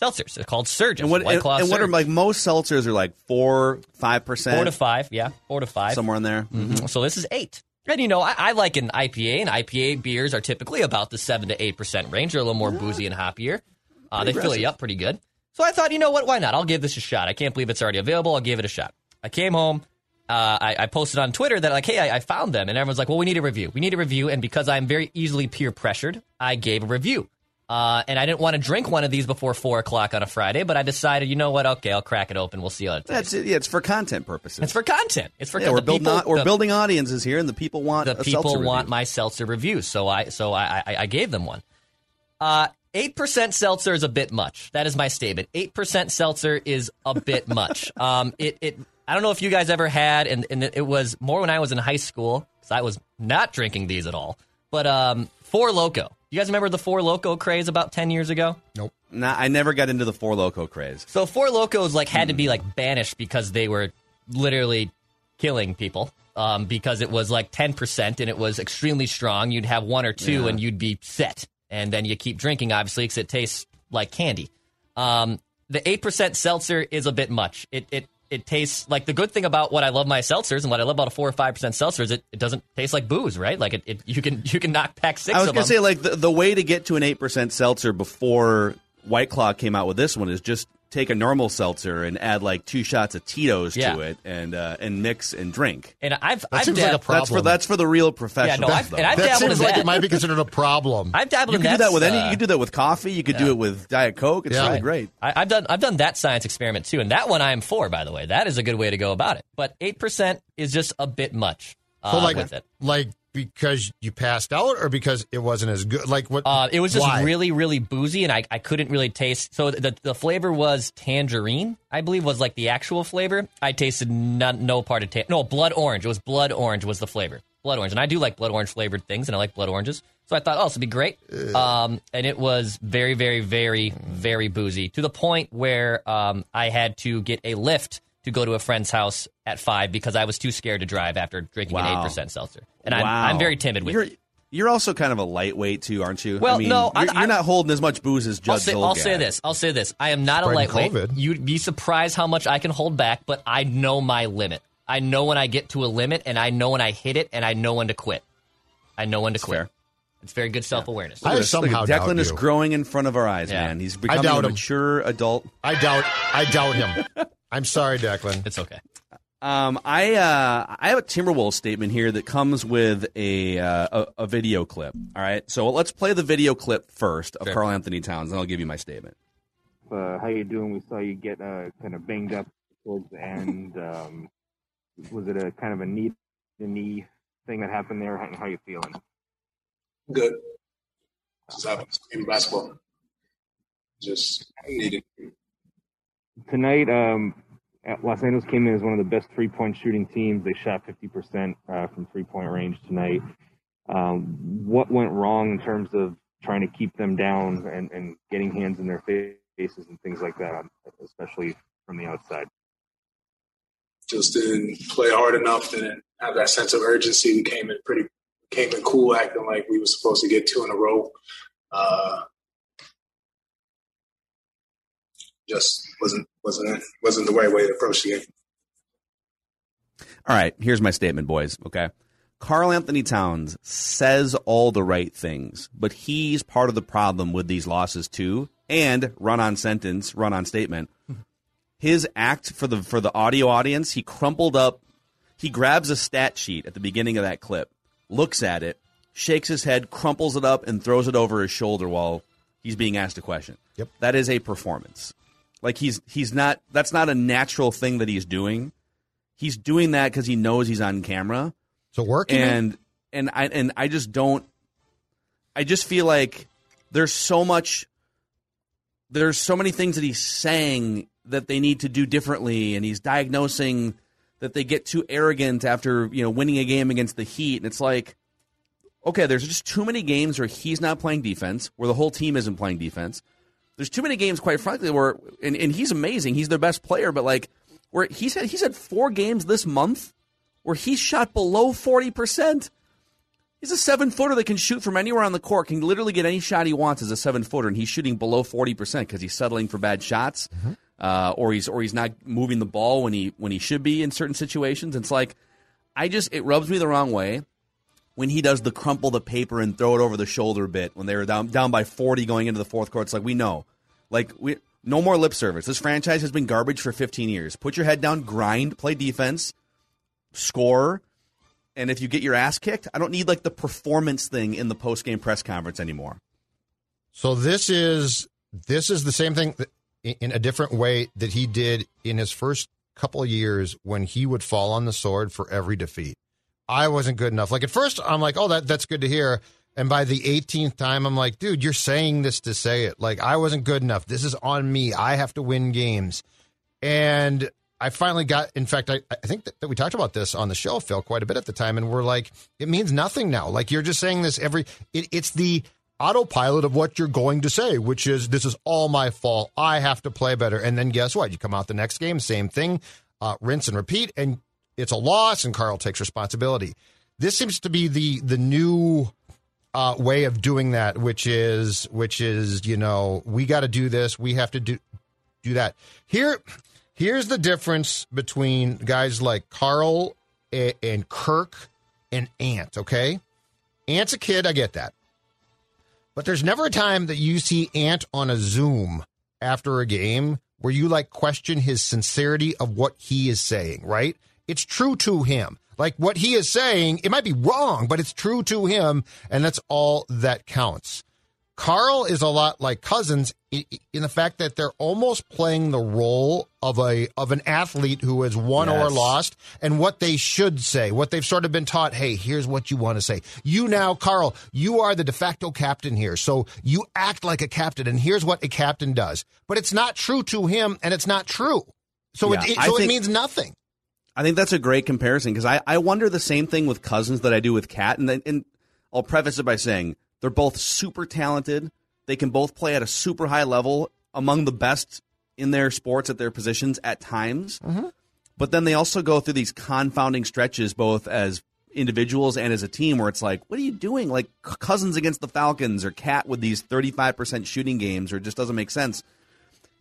[SPEAKER 5] Seltzers. They're called Surges.
[SPEAKER 3] And what
[SPEAKER 5] White
[SPEAKER 3] and,
[SPEAKER 5] Claw
[SPEAKER 3] and what are like most seltzers are like four five percent
[SPEAKER 5] four to five? Yeah, four to five.
[SPEAKER 3] somewhere in there.
[SPEAKER 5] Mhm. So this is eight. And you know, I, I like an IPA, and IPA beers are typically about the seven to eight percent range. They're a little more boozy and hoppier. Uh, they fill you up pretty good. So I thought, you know what? Why not? I'll give this a shot. I can't believe it's already available. I'll give it a shot. I came home. Uh, I, I posted on Twitter that like, hey, I, I found them, and everyone's like, well, we need a review. We need a review, and because I'm very easily peer pressured, I gave a review. Uh, and I didn't want to drink one of these before four o'clock on a Friday, but I decided, you know what? Okay, I'll crack it open. We'll see how it tastes.
[SPEAKER 3] That's it. Yeah, it's for content purposes.
[SPEAKER 5] It's for content. It's for
[SPEAKER 3] yeah, we're building
[SPEAKER 5] people-
[SPEAKER 3] we're
[SPEAKER 5] the-
[SPEAKER 3] building audiences here, and the people want
[SPEAKER 5] the people want
[SPEAKER 3] review.
[SPEAKER 5] my seltzer review, so I so I I, I gave them one. Uh, Eight percent seltzer is a bit much. That is my statement. Eight percent seltzer is a bit much. Um, it it I don't know if you guys ever had, and, and it was more when I was in high school because I was not drinking these at all. But um, Four Loco. You guys remember the Four Loco craze about ten years ago?
[SPEAKER 6] Nope.
[SPEAKER 3] Nah, I never got into the four loco craze.
[SPEAKER 5] So Four Locos like had to be like banished because they were literally killing people. Um, because it was like ten percent and it was extremely strong. You'd have one or two
[SPEAKER 3] Yeah.
[SPEAKER 5] and you'd be set, and then you keep drinking obviously because it tastes like candy. Um, the eight percent seltzer is a bit much. It it it tastes like the good thing about what I love my seltzers and what I love about a four or five percent seltzer is it, it doesn't taste like booze, right? Like it, it you can you can knock back six
[SPEAKER 3] I was gonna
[SPEAKER 5] them.
[SPEAKER 3] say like the, the way to get to an eight percent seltzer before White Claw came out with this one is just take a normal seltzer and add like two shots of Tito's
[SPEAKER 5] Yeah.
[SPEAKER 3] to it and uh, and mix and drink.
[SPEAKER 5] And I've
[SPEAKER 6] That
[SPEAKER 5] I've
[SPEAKER 6] seems like a problem.
[SPEAKER 3] That's for that's for the real
[SPEAKER 5] yeah, no, I've,
[SPEAKER 3] though.
[SPEAKER 5] and I've
[SPEAKER 6] that
[SPEAKER 5] dabbled
[SPEAKER 6] seems
[SPEAKER 5] in
[SPEAKER 6] like
[SPEAKER 5] that.
[SPEAKER 6] it might be considered a problem.
[SPEAKER 5] I've dabbled
[SPEAKER 3] you
[SPEAKER 5] in
[SPEAKER 3] can do that with any.
[SPEAKER 5] uh,
[SPEAKER 3] You can do that with coffee. You could do it with Diet Coke. It's
[SPEAKER 6] Yeah.
[SPEAKER 3] really great.
[SPEAKER 5] I, I've done I've done that science experiment too, and that one I am for. By the way, that is a good way to go about it. But eight percent is just a bit much uh,
[SPEAKER 6] so like,
[SPEAKER 5] with it.
[SPEAKER 6] like because you passed out or because it wasn't as good? Like what?
[SPEAKER 5] Uh, it was just
[SPEAKER 6] why?
[SPEAKER 5] really, really boozy, and I, I couldn't really taste. So the the flavor was tangerine, I believe, was like the actual flavor. I tasted not, no part of ta- no blood orange. It was blood orange was the flavor, blood orange, and I do like blood orange flavored things, and I like blood oranges. So I thought, oh, this would be great. Um, and it was very, very, very, very boozy to the point where um, I had to get a lift to go to a friend's house at five because I was too scared to drive after drinking an eight percent seltzer. And I'm, I'm very timid with
[SPEAKER 3] you're,
[SPEAKER 5] it.
[SPEAKER 3] You're also kind of a lightweight too, aren't you?
[SPEAKER 5] Well,
[SPEAKER 3] I mean,
[SPEAKER 5] no,
[SPEAKER 3] you're,
[SPEAKER 5] I-
[SPEAKER 3] you're not holding as much booze as Judd
[SPEAKER 5] I'll say, I'll say this. I'll say this. I am not a lightweight.
[SPEAKER 6] COVID.
[SPEAKER 5] You'd be surprised how much I can hold back, but I know my limit. I know when I get to a limit, and I know when I hit it, and I know when to quit. I know when to quit.
[SPEAKER 3] fair.
[SPEAKER 5] It's very good self awareness.
[SPEAKER 6] I
[SPEAKER 3] Look at this.
[SPEAKER 6] Somehow
[SPEAKER 3] Declan
[SPEAKER 6] doubt
[SPEAKER 3] is
[SPEAKER 6] you.
[SPEAKER 3] growing in front of our eyes,
[SPEAKER 5] Yeah.
[SPEAKER 3] man. He's becoming
[SPEAKER 6] doubt
[SPEAKER 3] a
[SPEAKER 6] him.
[SPEAKER 3] mature adult.
[SPEAKER 6] I doubt. I doubt him. I'm sorry, Declan.
[SPEAKER 5] It's okay.
[SPEAKER 3] Um, I uh, I have a Timberwolves statement here that comes with a, uh, a a video clip. All right, so let's play the video clip first of
[SPEAKER 5] Sure.
[SPEAKER 3] Karl-Anthony Towns, and I'll give you my statement.
[SPEAKER 8] uh, how you doing? We saw you get uh, kind of banged up towards the end. Um, was it a kind of a knee to knee thing that happened there? How, how you feeling?
[SPEAKER 9] good. Just happens in basketball. Just needed.
[SPEAKER 8] Tonight, um, at- Los Angeles came in as one of the best three point shooting teams. They shot 50% uh, from three point range tonight. Um, what went wrong in terms of trying to keep them down and, and getting hands in their faces and things like that, especially from the outside?
[SPEAKER 9] Just didn't play hard enough. Didn't have that sense of urgency. We came in pretty, came in cool, acting like we were supposed to get two in a row. Uh, just wasn't wasn't wasn't the right way to approach the game.
[SPEAKER 3] All right, here's my statement, boys. Okay. Karl-Anthony Towns says all the right things, but he's part of the problem with these losses too. And run on sentence, run on statement. His act for the for the audio audience, he crumpled up. He grabs a stat sheet at the beginning of that clip, looks at it, shakes his head, crumples it up, and throws it over his shoulder while he's being asked a question.
[SPEAKER 6] Yep.
[SPEAKER 3] That is a performance. Like he's he's not. That's not a natural thing that he's doing he's doing that because he knows he's on camera
[SPEAKER 6] So working.
[SPEAKER 3] and and I and I just don't I just feel like there's so much there's so many things that he's saying that they need to do differently and he's diagnosing that they get too arrogant after you know winning a game against the Heat and it's like okay there's just too many games where he's not playing defense where the whole team isn't playing defense there's too many games quite frankly where and, and he's amazing he's their best player but like where he's had he's had four games this month where he's shot below 40%. He's a seven footer that can shoot from anywhere on the court, can literally get any shot he wants as a seven footer, and he's shooting below 40% because he's settling for bad shots. Uh, or he's or he's not moving the ball when he when he should be in certain situations. It's like I just it rubs me the wrong way when he does the crumple the paper and throw it over the shoulder bit when they were down down by 40 going into the fourth quarter. It's like we know. Like we no more lip service. This franchise has been garbage for 15 years. Put your head down, grind, play defense, score, and if you get your ass kicked, I don't need like the performance thing in the post game press conference anymore.
[SPEAKER 6] So this is this is the same thing in a different way that he did in his first couple years when he would fall on the sword for every defeat. I wasn't good enough. Like at first, I'm like, oh, that that's good to hear. And by the 18th time, I'm like, dude, you're saying this to say it. Like I wasn't good enough. This is on me. I have to win games. And I finally got. In fact, I, I think that, that we talked about this on the show, Phil, quite a bit at the time, and we're like, it means nothing now. Like you're just saying this every. It, it's the autopilot of what you're going to say, which is this is all my fault. I have to play better. And then guess what? You come out the next game, same thing, uh, rinse and repeat, and it's a loss, and Karl takes responsibility. This seems to be the the new uh, way of doing that, which is which is you know we got to do this, we have to do do that. Here, here's the difference between guys like Karl and, and Kirk and Ant. Okay, Ant's a kid, I get that, but there's never a time that you see Ant on a Zoom after a game where you like question his sincerity of what he is saying, right? It's true to him. Like what he is saying, it might be wrong, but it's true to him, and that's all that counts. Karl is a lot like Cousins in the fact that they're almost playing the role of a of an athlete who has won or lost and what they should say, what they've sort of been taught, hey, here's what you want to say. You now, Karl, you are the de facto captain here. So you act like a captain and here's what a captain does. But it's not true to him and it's not true. So
[SPEAKER 3] Yeah,
[SPEAKER 6] it, it so it means nothing.
[SPEAKER 3] I think that's a great comparison because I, I wonder the same thing with Cousins that I do with KAT, and then and I'll preface it by saying they're both super talented. They can both play at a super high level, among the best in their sports at their positions at times. Mm-hmm. But then they also go through these confounding stretches, both as individuals and as a team, where it's like, what are you doing? Like Cousins against the Falcons or KAT with these thirty five percent shooting games, or it just doesn't make sense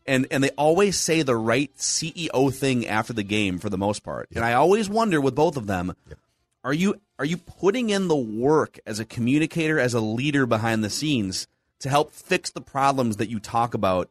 [SPEAKER 3] and and they always say the right CEO thing after the game for the most part. And I always wonder with both of them, are you are you putting in the work as a communicator, as a leader behind the scenes to help fix the problems that you talk about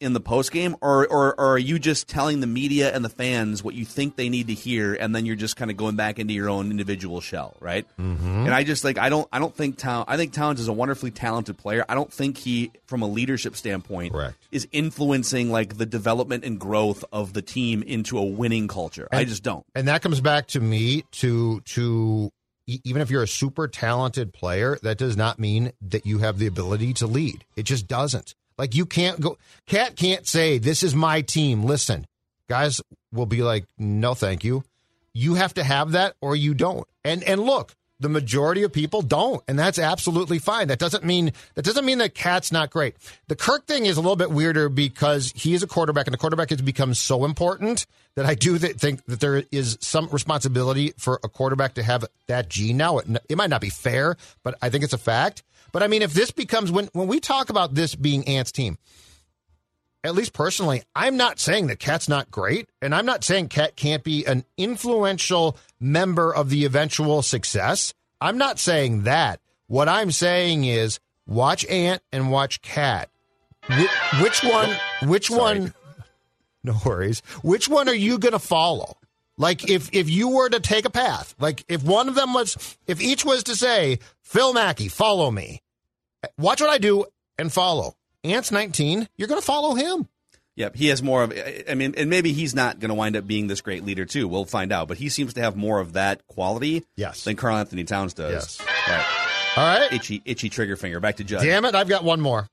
[SPEAKER 3] in the post game, or, or or are you just telling the media and the fans what you think they need to hear, and then you're just kind of going back into your own individual shell, right?
[SPEAKER 6] Mm-hmm.
[SPEAKER 3] And I just like I don't I don't think Town I think Towns is a wonderfully talented player. I don't think he, from a leadership standpoint,
[SPEAKER 6] Correct.
[SPEAKER 3] is influencing like the development and growth of the team into a winning culture. I just don't.
[SPEAKER 6] And that comes back to me to to even if you're a super talented player, that does not mean that you have the ability to lead. It just doesn't. Like you can't go KAT can't say this is my team. Listen. Guys will be like no thank you. You have to have that or you don't. And and look, the majority of people don't, and that's absolutely fine. That doesn't mean that doesn't mean that KAT's not great. The Kirk thing is a little bit weirder because he is a quarterback, and the quarterback has become so important that I do th- think that there is some responsibility for a quarterback to have that gene. Now, it, it might not be fair, but I think it's a fact. But I mean, if this becomes when when we talk about this being Ant's team, at least personally, I'm not saying that KAT's not great, and I'm not saying KAT can't be an influential member of the eventual success. I'm not saying that. What I'm saying is watch Ant and watch KAT. Wh- which one? Which one? No worries. Which one are you going to follow? Like if if you were to take a path, like if one of them was, if each was to say, Phil Mackey, follow me, watch what I do and follow. Ant's 19, you're going to follow him.
[SPEAKER 3] Yep, he has more of. I mean, and maybe he's not going to wind up being this great leader too. We'll find out. But he seems to have more of that quality,
[SPEAKER 6] Yes.
[SPEAKER 3] than Karl-Anthony Towns does.
[SPEAKER 6] Yes.
[SPEAKER 3] Right.
[SPEAKER 6] All right.
[SPEAKER 3] Itchy, itchy trigger finger. Back to Judd.
[SPEAKER 6] Damn it, I've got one more.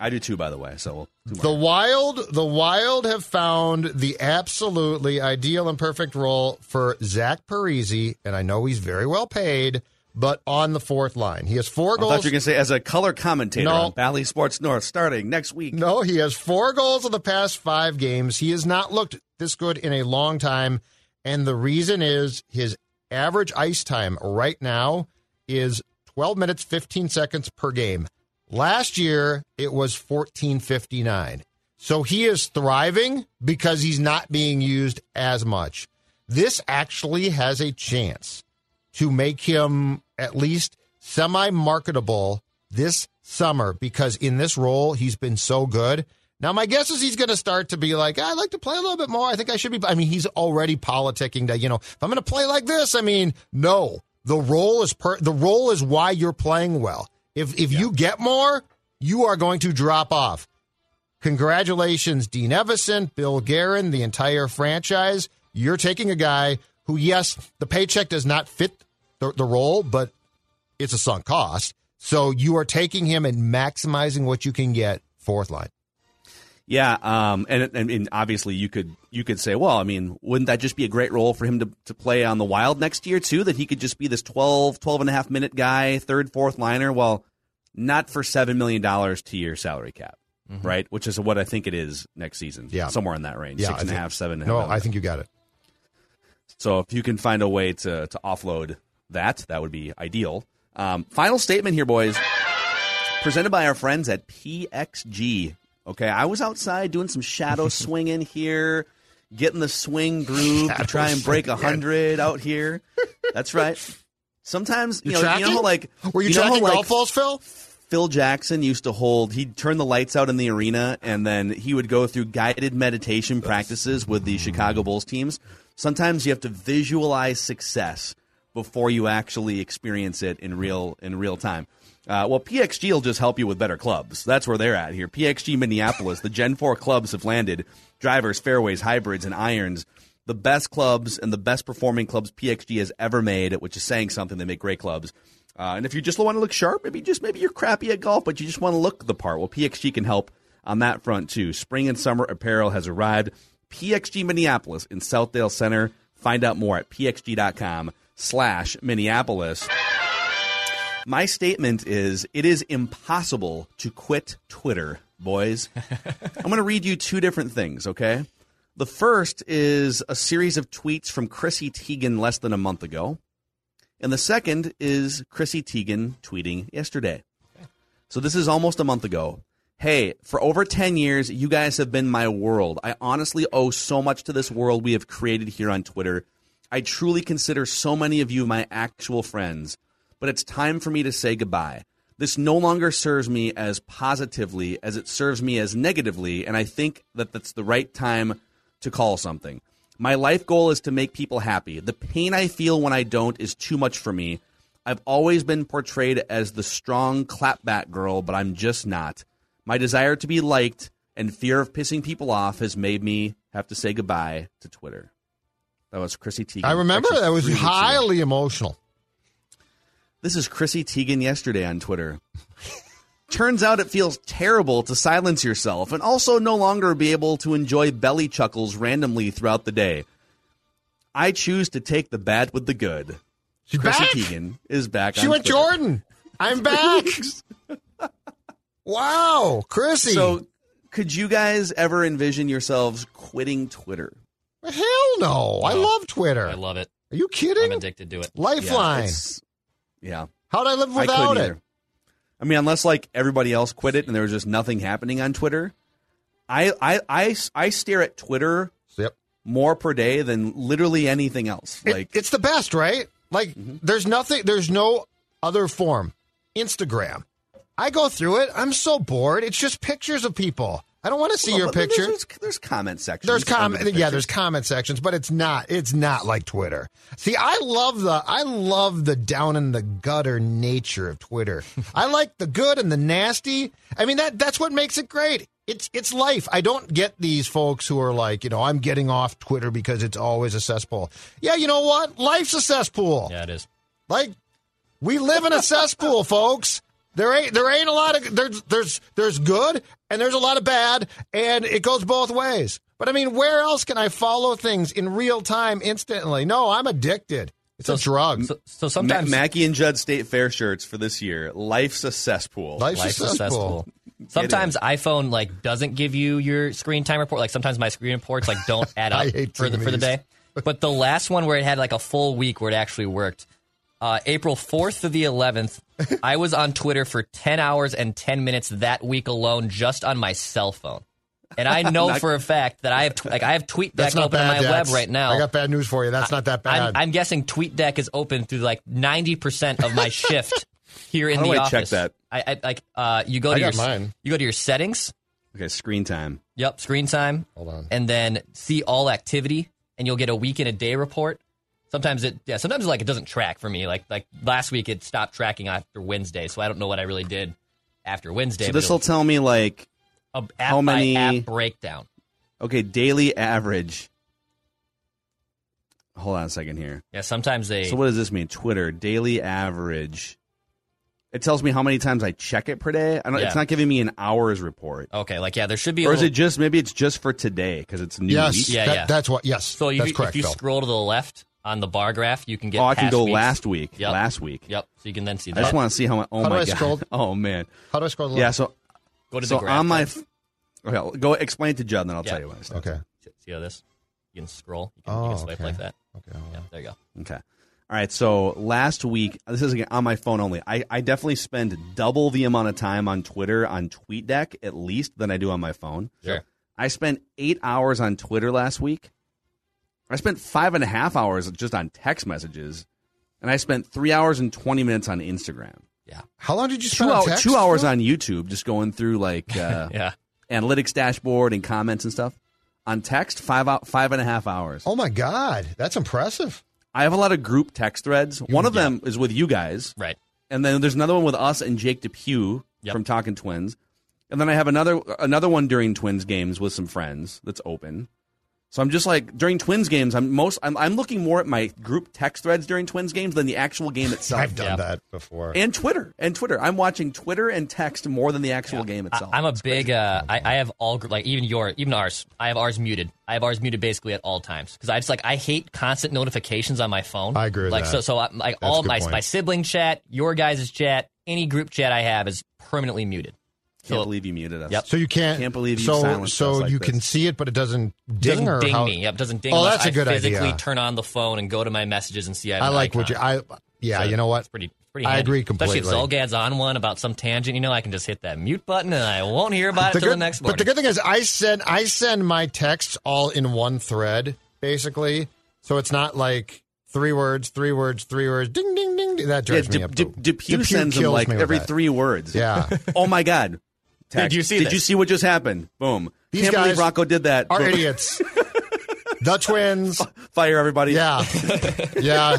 [SPEAKER 3] I do too, by the way. So we'll
[SPEAKER 6] The. Wild, the Wild have found the absolutely ideal and perfect role for Zach Parise, and I know he's very well paid, but on the fourth line, he has four
[SPEAKER 3] I thought you
[SPEAKER 6] goals.
[SPEAKER 3] were going to say as a color commentator
[SPEAKER 6] No.
[SPEAKER 3] on Bally Sports North starting next week.
[SPEAKER 6] No, he has four goals in the past five games. He has not looked this good in a long time, and the reason is his average ice time right now is 12 minutes 15 seconds per game. Last year it was 1459. So he is thriving because he's not being used as much. This actually has a chance to make him at least semi marketable this summer because in this role he's been so good. Now my guess is he's going to start to be like, ah, I'd like to play a little bit more. I think I should be. I mean, he's already politicking that you know if I'm going to play like this. I mean, no, the role is per. The role is why you're playing well. If if you get more, you are going to drop off. Congratulations, Dean Evason, Bill Guerin, the entire franchise. You're taking a guy who, yes, the paycheck does not fit the, the role, but it's a sunk cost. So you are taking him and maximizing what you can get fourth line.
[SPEAKER 3] Yeah, um, and, and and obviously you could you could say, well, I mean, wouldn't that just be a great role for him to, to play on the Wild next year too? That he could just be this 12, 12 and a half minute guy, third, fourth liner. Well, not for seven million dollars to your salary cap, right? Which is what I think it is next season.
[SPEAKER 6] Mm-hmm. Yeah.
[SPEAKER 3] somewhere in that range,
[SPEAKER 6] Yeah,
[SPEAKER 3] six
[SPEAKER 6] I
[SPEAKER 3] and a
[SPEAKER 6] think-
[SPEAKER 3] half, seven. and
[SPEAKER 6] No,
[SPEAKER 3] half
[SPEAKER 6] I think you got it.
[SPEAKER 3] So if you can find a way to to offload that, that would be ideal. Um, final statement here, boys. Presented by our friends at PXG. Okay, I was outside doing some shadow swinging here, getting the swing groove to try and break hundred out here. That's right. Sometimes you
[SPEAKER 6] You're
[SPEAKER 3] know, you know how like
[SPEAKER 6] Were you,
[SPEAKER 3] how,
[SPEAKER 6] tracking
[SPEAKER 3] like,
[SPEAKER 6] golf balls, Phil?
[SPEAKER 3] Phil Jackson used to hold, he'd turn the lights out in the arena and then he would go through guided meditation practices with the Chicago Bulls teams. Sometimes you have to visualize success before you actually experience it in real in real time. Uh, well, PXG will just help you with better clubs. That's where they're at here. PXG Minneapolis, the Gen 4 clubs have landed drivers, fairways, hybrids, and irons. The best clubs and the best performing clubs PXG has ever made, which is saying something. They make great clubs. Uh, and if you just want to look sharp, maybe just maybe you're crappy at golf, but you just want to look the part. Well, PXG can help on that front too. Spring and summer apparel has arrived. PXG Minneapolis in Southdale Center. Find out more at pxg.com slash Minneapolis. My statement is it is impossible to quit Twitter, boys. I'm going to read you two different things, okay? The first is a series of tweets from Chrissy Teigen less than a month ago. And the second is Chrissy Teigen tweeting yesterday. So this is almost a month ago. Hey, for over 10 years, you guys have been my world. I honestly owe so much to this world we have created here on Twitter. I truly consider so many of you my actual friends, but it's time for me to say goodbye. This no longer serves me as positively as it serves me as negatively, and I think that that's the right time to call something. My life goal is to make people happy. The pain I feel when I don't is too much for me. I've always been portrayed as the strong clapback girl, but I'm just not. My desire to be liked and fear of pissing people off has made me have to say goodbye to Twitter. That was Chrissy Teigen.
[SPEAKER 6] I remember that was
[SPEAKER 3] three weeks ago.
[SPEAKER 6] highly emotional.
[SPEAKER 3] This is Chrissy Teigen yesterday on Twitter. Turns out it feels terrible to silence yourself and also no longer be able to enjoy belly chuckles randomly throughout the day. I choose to take the bad with the good.
[SPEAKER 6] She's
[SPEAKER 3] Chrissy
[SPEAKER 6] back?
[SPEAKER 3] Teigen is back
[SPEAKER 6] She went
[SPEAKER 3] Twitter.
[SPEAKER 6] Jordan. I'm back. wow, Chrissy.
[SPEAKER 3] So, could you guys ever envision yourselves quitting Twitter?
[SPEAKER 6] Hell no. I love Twitter.
[SPEAKER 5] I love it.
[SPEAKER 6] Are you kidding?
[SPEAKER 5] I'm addicted to it.
[SPEAKER 6] Lifeline.
[SPEAKER 3] it's- Yeah.
[SPEAKER 6] How'd I live
[SPEAKER 3] I
[SPEAKER 6] without
[SPEAKER 3] couldn't
[SPEAKER 6] it?
[SPEAKER 3] either. I mean, unless like everybody else quit it and there was just nothing happening on Twitter. I I I, I stare at Twitter
[SPEAKER 6] Yep.
[SPEAKER 3] more per day than literally anything else.
[SPEAKER 6] It-
[SPEAKER 3] Like
[SPEAKER 6] it's the best, right? Like mm-hmm. there's nothing there's no other form. Instagram. I go through it. I'm so bored. It's just pictures of people. I don't want to see
[SPEAKER 3] Well,
[SPEAKER 6] your
[SPEAKER 3] but there's-
[SPEAKER 6] picture.
[SPEAKER 3] There's, there's comment sections.
[SPEAKER 6] There's comment,
[SPEAKER 3] the
[SPEAKER 6] yeah. There's comment sections, but it's not. It's not like Twitter. See, I love the I love the down in the gutter nature of Twitter. I like the good and the nasty. I mean that that's what makes it great. It's it's life. I don't get these folks who are like, you know, I'm getting off Twitter because it's always a cesspool. Yeah, you know what? Life's a cesspool.
[SPEAKER 5] Yeah, it is.
[SPEAKER 6] Like we live in a cesspool, folks. There ain't there ain't a lot of there's there's there's good and there's a lot of bad, and it goes both ways. But I mean, where else can I follow things in real time instantly? No, I'm addicted. It's a drug.
[SPEAKER 5] So, so
[SPEAKER 3] Ma-
[SPEAKER 5] sometimes
[SPEAKER 3] Mackey and Judd State Fair shirts for this year. Life's a cesspool.
[SPEAKER 6] Life's,
[SPEAKER 5] life's
[SPEAKER 6] a
[SPEAKER 5] a
[SPEAKER 6] cesspool.
[SPEAKER 5] cesspool. Sometimes iPhone like doesn't give you your screen time report. Like sometimes my screen reports like don't add up for the for the day. But the last one where it had like a full week where it actually worked, uh, April fourth to the eleventh, I was on Twitter for ten hours and ten minutes that week alone, just on my cell phone. And I know
[SPEAKER 3] Not-
[SPEAKER 5] for a fact that I have tw- like I have TweetDeck
[SPEAKER 6] That's not
[SPEAKER 5] open
[SPEAKER 6] bad.
[SPEAKER 5] on my web right now.
[SPEAKER 6] I got bad news for you. That's not that bad.
[SPEAKER 5] I'm, I'm guessing TweetDeck is open through like ninety percent of my shift here in
[SPEAKER 3] How do
[SPEAKER 5] the
[SPEAKER 3] I
[SPEAKER 5] office.
[SPEAKER 3] check that?
[SPEAKER 5] I, I like uh, you go
[SPEAKER 6] I
[SPEAKER 5] to
[SPEAKER 6] got
[SPEAKER 5] your
[SPEAKER 6] mine.
[SPEAKER 5] you go to your settings.
[SPEAKER 3] Okay, screen time.
[SPEAKER 5] Yep, screen time.
[SPEAKER 6] Hold on.
[SPEAKER 5] And then see all activity, and you'll get a week in a day report. Sometimes it, yeah, sometimes like it doesn't track for me. Like like last week, it stopped tracking after Wednesday, so I don't know what I really did after Wednesday.
[SPEAKER 3] So this will tell me like
[SPEAKER 5] a app
[SPEAKER 3] how
[SPEAKER 5] by
[SPEAKER 3] many-
[SPEAKER 5] app breakdown.
[SPEAKER 3] okay daily average. Hold on a second here.
[SPEAKER 5] Yeah, sometimes they.
[SPEAKER 3] So what does this mean? Twitter daily average. It tells me how many times I check it per day. I don't,
[SPEAKER 5] Yeah.
[SPEAKER 3] It's not giving me an hours report.
[SPEAKER 5] okay, like yeah, there should be. A
[SPEAKER 3] Or is
[SPEAKER 5] little,
[SPEAKER 3] it just maybe it's just for today because it's new
[SPEAKER 6] yes,
[SPEAKER 3] week?
[SPEAKER 5] Yeah,
[SPEAKER 6] that-
[SPEAKER 5] yeah.
[SPEAKER 6] that's what. Yes,
[SPEAKER 5] So you,
[SPEAKER 6] that's correct.
[SPEAKER 5] if you
[SPEAKER 6] Phil.
[SPEAKER 5] scroll to the left on the bar graph, you can get.
[SPEAKER 3] Oh, I can go
[SPEAKER 5] weeks.
[SPEAKER 3] last week.
[SPEAKER 5] Yep.
[SPEAKER 3] Last week.
[SPEAKER 5] Yep. So you can then see that.
[SPEAKER 3] I just want to see how. my- Oh
[SPEAKER 6] How do
[SPEAKER 3] my
[SPEAKER 6] I
[SPEAKER 3] god.
[SPEAKER 6] scroll?
[SPEAKER 3] Oh man.
[SPEAKER 6] How do I scroll?
[SPEAKER 3] Yeah. So
[SPEAKER 5] go to
[SPEAKER 3] so
[SPEAKER 5] the graph.
[SPEAKER 3] on my.
[SPEAKER 5] tab.
[SPEAKER 3] F- okay, go explain it to Judd, and then I'll
[SPEAKER 5] Yeah.
[SPEAKER 3] tell you what. I
[SPEAKER 6] okay.
[SPEAKER 5] see how this. You can scroll. You can,
[SPEAKER 6] Oh,
[SPEAKER 5] you can swipe oh,
[SPEAKER 6] okay.
[SPEAKER 5] like that.
[SPEAKER 6] Okay.
[SPEAKER 5] Yeah, there you go.
[SPEAKER 3] Okay. All right. So last week, this is again on my phone only. I, I definitely spend double the amount of time on Twitter on TweetDeck at least than I do on my phone.
[SPEAKER 5] Sure.
[SPEAKER 3] I spent eight hours on Twitter last week. I spent five and a half hours just on text messages, and I spent three hours and twenty minutes on Instagram.
[SPEAKER 5] Yeah.
[SPEAKER 6] How long did you
[SPEAKER 3] two,
[SPEAKER 6] spend on
[SPEAKER 3] hour,
[SPEAKER 6] text
[SPEAKER 3] two hours
[SPEAKER 6] for?
[SPEAKER 3] on YouTube just going through like uh,
[SPEAKER 5] Yeah.
[SPEAKER 3] analytics dashboard and comments and stuff. On text, five out five and a half hours.
[SPEAKER 6] Oh my god, that's impressive.
[SPEAKER 3] I have a lot of group text threads. One of them is with you guys,
[SPEAKER 5] Right.
[SPEAKER 3] and then there's another one with us and Jake Depew
[SPEAKER 5] Yep.
[SPEAKER 3] from Talking Twins, and then I have another another one during Twins games with some friends that's open. So I'm just like during Twins games, I'm most I'm, I'm looking more at my group text threads during Twins games than the actual game itself.
[SPEAKER 6] I've done
[SPEAKER 5] Yeah.
[SPEAKER 6] that before.
[SPEAKER 3] and Twitter and Twitter. I'm watching Twitter and text more than the actual game itself.
[SPEAKER 5] I, am a
[SPEAKER 3] It's
[SPEAKER 5] big. Uh, I, I have all gr- like even your even ours. I have ours muted. I have ours muted basically at all times because I just like I hate constant notifications on my phone.
[SPEAKER 6] I agree with
[SPEAKER 5] like
[SPEAKER 6] that.
[SPEAKER 5] so so I, like
[SPEAKER 6] That's
[SPEAKER 5] all my
[SPEAKER 6] point.
[SPEAKER 5] my sibling chat, your guys' chat, any group chat I have is permanently muted.
[SPEAKER 3] Can't
[SPEAKER 5] So-
[SPEAKER 3] believe you muted us.
[SPEAKER 5] Yep.
[SPEAKER 6] so you can't.
[SPEAKER 3] Can't believe you
[SPEAKER 6] So
[SPEAKER 3] silenced
[SPEAKER 6] so
[SPEAKER 3] us like
[SPEAKER 6] you
[SPEAKER 3] this.
[SPEAKER 6] can see it, but it doesn't ding
[SPEAKER 5] doesn't
[SPEAKER 6] or
[SPEAKER 5] ding
[SPEAKER 6] how,
[SPEAKER 5] me. Yep, doesn't ding.
[SPEAKER 6] Oh, that's a
[SPEAKER 5] I
[SPEAKER 6] good I
[SPEAKER 5] physically
[SPEAKER 6] idea.
[SPEAKER 5] turn on the phone and go to my messages and see. I, have
[SPEAKER 6] I
[SPEAKER 5] an
[SPEAKER 6] like what
[SPEAKER 5] icon.
[SPEAKER 6] you. I yeah.
[SPEAKER 5] So
[SPEAKER 6] you know what?
[SPEAKER 5] It's pretty. pretty
[SPEAKER 6] I
[SPEAKER 5] handy.
[SPEAKER 6] agree completely.
[SPEAKER 5] Especially if
[SPEAKER 6] completely.
[SPEAKER 5] Zulgad's on one about some tangent, you know, I can just hit that mute button and I won't hear about it
[SPEAKER 6] The
[SPEAKER 5] until the next morning.
[SPEAKER 6] But the good thing is, I send I send my texts all in one thread, basically. So it's not like three words, three words, three words, ding, ding, ding. ding. That
[SPEAKER 3] Yeah,
[SPEAKER 6] me
[SPEAKER 3] De-
[SPEAKER 6] up.
[SPEAKER 3] De-
[SPEAKER 6] too.
[SPEAKER 3] Depew
[SPEAKER 6] Depew
[SPEAKER 3] sends them like every
[SPEAKER 6] that.
[SPEAKER 3] three words.
[SPEAKER 6] Yeah.
[SPEAKER 3] oh my god. Text.
[SPEAKER 5] you see
[SPEAKER 3] Did
[SPEAKER 5] this?
[SPEAKER 3] you see what just happened? Boom.
[SPEAKER 6] These
[SPEAKER 3] Can't believe
[SPEAKER 6] guys
[SPEAKER 3] Rocco did that.
[SPEAKER 6] Are
[SPEAKER 3] Boom.
[SPEAKER 6] idiots. the twins.
[SPEAKER 3] Fire everybody.
[SPEAKER 6] Yeah. Yeah.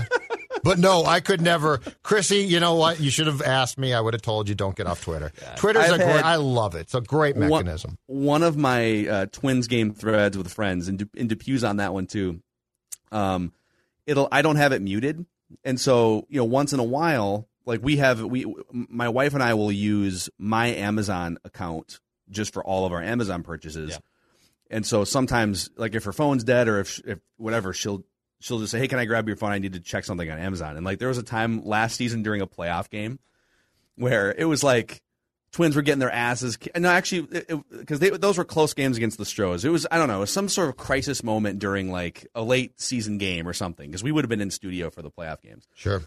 [SPEAKER 6] But no, I could never. Chrissy, you know what? You should have asked me. I would have told you don't get off Twitter. Twitter's
[SPEAKER 3] I've
[SPEAKER 6] a great. I love it. It's a great
[SPEAKER 3] One-
[SPEAKER 6] mechanism.
[SPEAKER 3] One, of my uh, twins game threads with friends, and, De- and Depew's on that one too. Um, it'll I don't have it muted, and so you know once in a while, like we have we my wife and I will use my Amazon account just for all of our Amazon purchases.
[SPEAKER 5] Yeah.
[SPEAKER 3] And so sometimes, like if her phone's dead or if if whatever, she'll she'll just say, "Hey, can I grab your phone? I need to check something on Amazon." And like there was a time last season during a playoff game where it was like Twins were getting their asses. No, actually, because they those were close games against the Stros. It was I don't know, it was some sort of crisis moment during like a late season game or something because we would have been in studio for the playoff games.
[SPEAKER 6] Sure.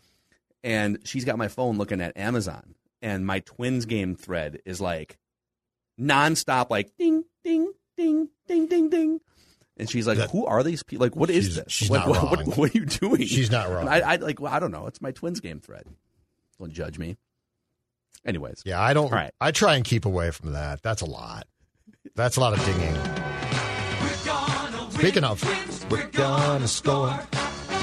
[SPEAKER 3] And she's got my phone looking at Amazon, and my Twins game thread is like nonstop, like ding ding ding ding ding ding. And she's like,
[SPEAKER 6] That-
[SPEAKER 3] "Who are these people? Like, what is
[SPEAKER 6] She's-
[SPEAKER 3] this?
[SPEAKER 6] she's
[SPEAKER 3] like,
[SPEAKER 6] not
[SPEAKER 3] what, what,
[SPEAKER 6] wrong.
[SPEAKER 3] what are you doing?
[SPEAKER 6] She's not wrong.
[SPEAKER 3] And I, I like, well, I don't know. It's my Twins game thread. Don't judge me. Anyways,
[SPEAKER 6] Yeah, I don't.
[SPEAKER 3] All right.
[SPEAKER 6] I try and keep away from that. That's a lot. That's a lot of dinging. Speaking of, we're gonna score.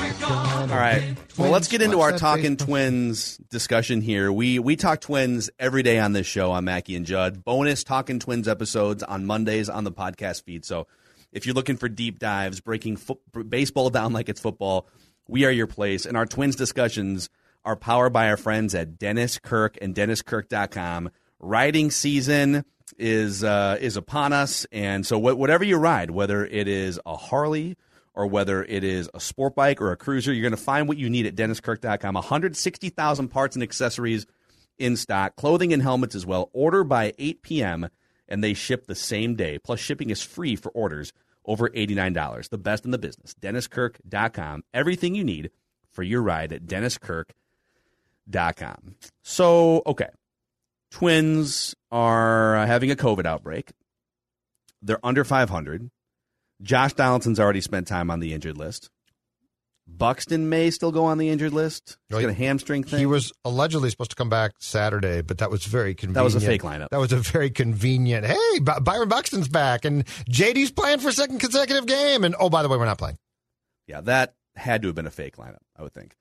[SPEAKER 3] All right. Well, let's get into our talking twins discussion here. We we talk twins every day on this show on Mackey and Judd. Bonus talking twins episodes on Mondays on the podcast feed. So if you're looking for deep dives, breaking fo- baseball down like it's football, we are your place. And our twins discussions are powered by our friends at Dennis Kirk and DennisKirk.com. Riding season is uh, is upon us, and so wh- whatever you ride, whether it is a Harley or whether it is a sport bike or a cruiser, you're going to find what you need at DennisKirk.com. 160,000 parts and accessories in stock, clothing and helmets as well. Order by 8 p.m. and they ship the same day. Plus, shipping is free for orders over $89. The best in the business. DennisKirk.com. Everything you need for your ride at DennisKirk.com. So, okay. Twins are having a COVID outbreak. They're under 500. Josh Donaldson's already spent time on the injured list. Buxton may still go on the injured list. He's
[SPEAKER 6] Well,
[SPEAKER 3] got a hamstring thing.
[SPEAKER 6] He was allegedly supposed to come back Saturday, but that was very convenient.
[SPEAKER 3] That was a fake lineup.
[SPEAKER 6] That was a very convenient. Hey, By- Byron Buxton's back, and JD's playing for a second consecutive game. And oh, by the way, we're not playing.
[SPEAKER 3] Yeah, that had to have been a fake lineup, I would think.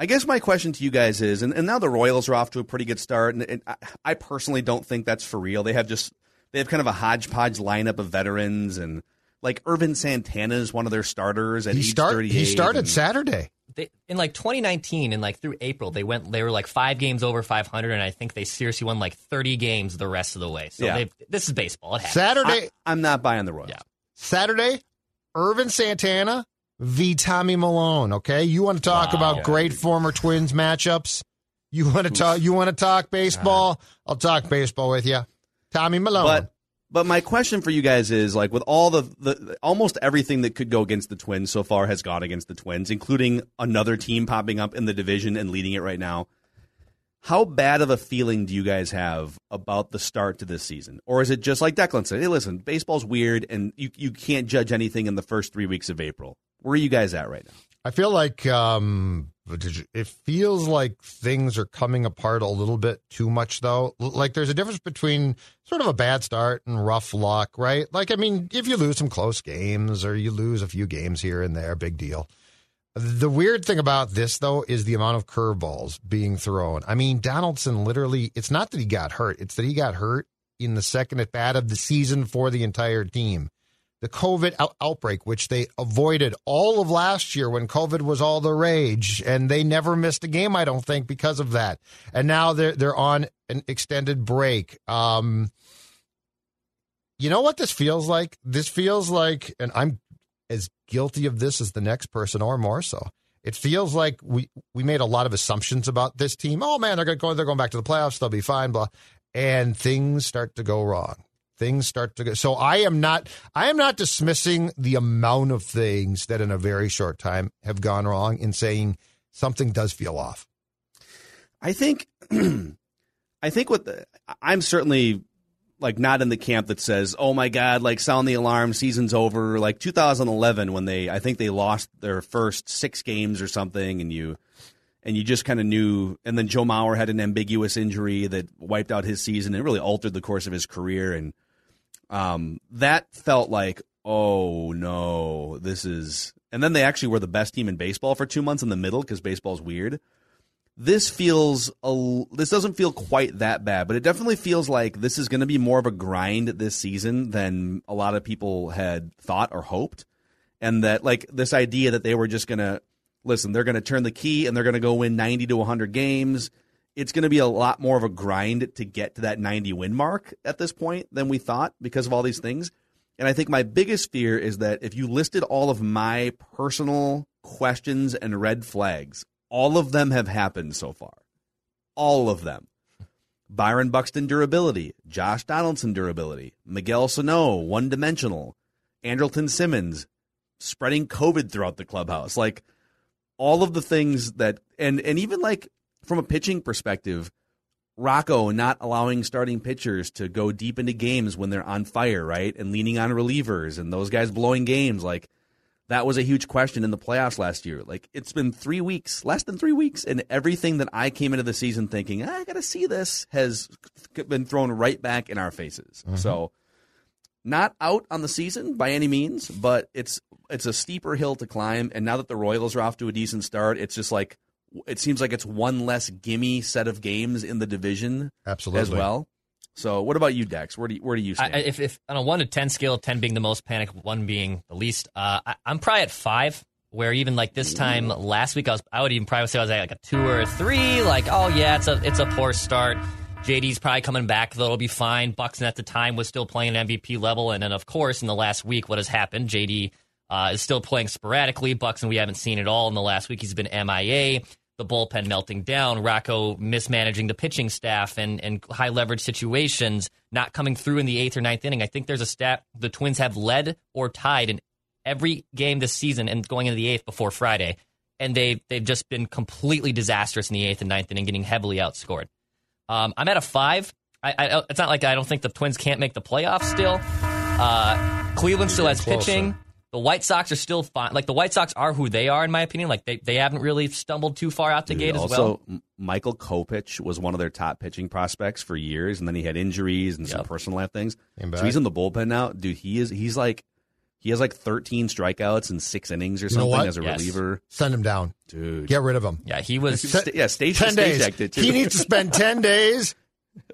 [SPEAKER 3] I guess my question to you guys is, and, and now the Royals are off to a pretty good start, and, and I, I personally don't think that's for real. They have just they have kind of a hodgepodge lineup of veterans, and like Ervin Santana is one of their starters at
[SPEAKER 6] He
[SPEAKER 3] age
[SPEAKER 6] start.
[SPEAKER 3] 38.
[SPEAKER 6] He started
[SPEAKER 3] and-
[SPEAKER 6] Saturday.
[SPEAKER 5] they, in like 2019 and like through April, they went. They were like five games over 500, and I think they seriously won like 30 games the rest of the way. So
[SPEAKER 3] Yeah.
[SPEAKER 5] this is baseball. It happens.
[SPEAKER 6] Saturday.
[SPEAKER 3] I, I'm not buying the Royals.
[SPEAKER 5] Yeah.
[SPEAKER 6] Saturday. Ervin Santana v. Tommy Milone. Okay, you want to talk
[SPEAKER 5] Wow.
[SPEAKER 6] about great former Twins matchups? You want to talk? You want to talk baseball? I'll talk baseball with you. Tommy Milone.
[SPEAKER 3] But but my question for you guys is like with all the, the almost everything that could go against the Twins so far has gone against the Twins, including another team popping up in the division and leading it right now. How bad of a feeling do you guys have about the start to this season? Or is it just like Declan said, hey listen, baseball's weird and you, you can't judge anything in the first three weeks of April. Where are you guys at right now?
[SPEAKER 6] I feel like um, It feels like things are coming apart a little bit too much, though. Like there's a difference between sort of a bad start and rough luck, right? Like, I mean, if you lose some close games or you lose a few games here and there, big deal. The weird thing about this, though, is the amount of curveballs being thrown. I mean, Donaldson literally, it's not that he got hurt, it's that he got hurt in the second at bat of the season for the entire team. The COVID out- outbreak, which they avoided all of last year when COVID was all the rage, and they never missed a game, I don't think, because of that. And now they're they're on an extended break. Um, you know what this feels like? This feels like, and I'm as guilty of this as the next person, or more so. It feels like we we made a lot of assumptions about this team. Oh man, they're going. They're going back to the playoffs. They'll be fine. Blah, and things start to go wrong. Things start to go. So I am not. I am not dismissing the amount of things that in a very short time have gone wrong. In saying something does feel off.
[SPEAKER 3] I think I think what the, I'm certainly like not in the camp that says, "Oh my god, like sound the alarm, season's over." Like 2011 when they I think they lost their first 6 games or something and you and you just kind of knew and then Joe Mauer had an ambiguous injury that wiped out his season and really altered the course of his career and um that felt like, "Oh no, this is and then they actually were the best team in baseball for 2 months in the middle cuz baseball's weird this feels a, this doesn't feel quite that bad, but it definitely feels like this is going to be more of a grind this season than a lot of people had thought or hoped, and that like this idea that they were just going to listen, they're going to turn the key and they're going to go win ninety to hundred games. It's going to be a lot more of a grind to get to that ninety win mark at this point than we thought because of all these things. And I think my biggest fear is that if you listed all of my personal questions and red flags, all of them have happened so far. All of them. Byron Buxton durability, Josh Donaldson durability, Miguel Sano one dimensional, Andrelton Simmons spreading COVID throughout the clubhouse. Like all of the things that and and even like from a pitching perspective, Rocco not allowing starting pitchers to go deep into games when they're on fire, right? And leaning on relievers and those guys blowing games like that was a huge question in the playoffs last year. Like it's been three weeks, less than three weeks, and everything that I came into the season thinking "Ah, I got to see this has been thrown right back in our faces. So, not out on the season by any means, but it's it's a steeper hill to climb. And now that the Royals are off to a decent start, it's just like it seems like it's one less gimme set of games in the division
[SPEAKER 6] Absolutely.
[SPEAKER 3] as well. So, what about you, Dex? Where do you, where do you stand?
[SPEAKER 5] I- if, if on a one to ten scale, ten being the most panic, one being the least, uh, I, I'm probably at five. Where even like this time last week, I was I would even probably say I was at like a two or a three. Like, oh yeah, it's a it's a poor start. JD's probably coming back, though it'll be fine. Buxton at the time was still playing MVP level, and then of course in the last week, what has happened? JD uh, is still playing sporadically. Buxton we haven't seen at all in the last week. He's been MIA. The bullpen melting down. Rocco mismanaging the pitching staff and and high leverage situations, not coming through in the eighth or ninth inning. I think there's a stat the Twins have led or tied in every game this season and going into the eighth before Friday, and they they've just been completely disastrous in the eighth and ninth inning, getting heavily outscored. Um, I'm at a five. I, I, it's not like I don't think the Twins can't make the playoffs still. Uh, Cleveland still has
[SPEAKER 6] Closer.
[SPEAKER 5] pitching. The White Sox are still fine. Like the White Sox are who they are, in my opinion. Like they, they haven't really stumbled too far out the gate as
[SPEAKER 3] also,
[SPEAKER 5] well.
[SPEAKER 3] M- Michael Kopech was one of their top pitching prospects for years, and then he had injuries and some personal life things. So he's in the bullpen now, dude. He is. He's like, he has like 13 strikeouts in six innings or
[SPEAKER 6] You know
[SPEAKER 3] something as a
[SPEAKER 5] Yes.
[SPEAKER 3] reliever,
[SPEAKER 6] Send him down.
[SPEAKER 3] dude.
[SPEAKER 6] Get rid of him.
[SPEAKER 5] Yeah, he was.
[SPEAKER 3] Sta- yeah, station
[SPEAKER 6] Ten
[SPEAKER 3] stage
[SPEAKER 6] days.
[SPEAKER 3] too.
[SPEAKER 6] He needs to spend ten days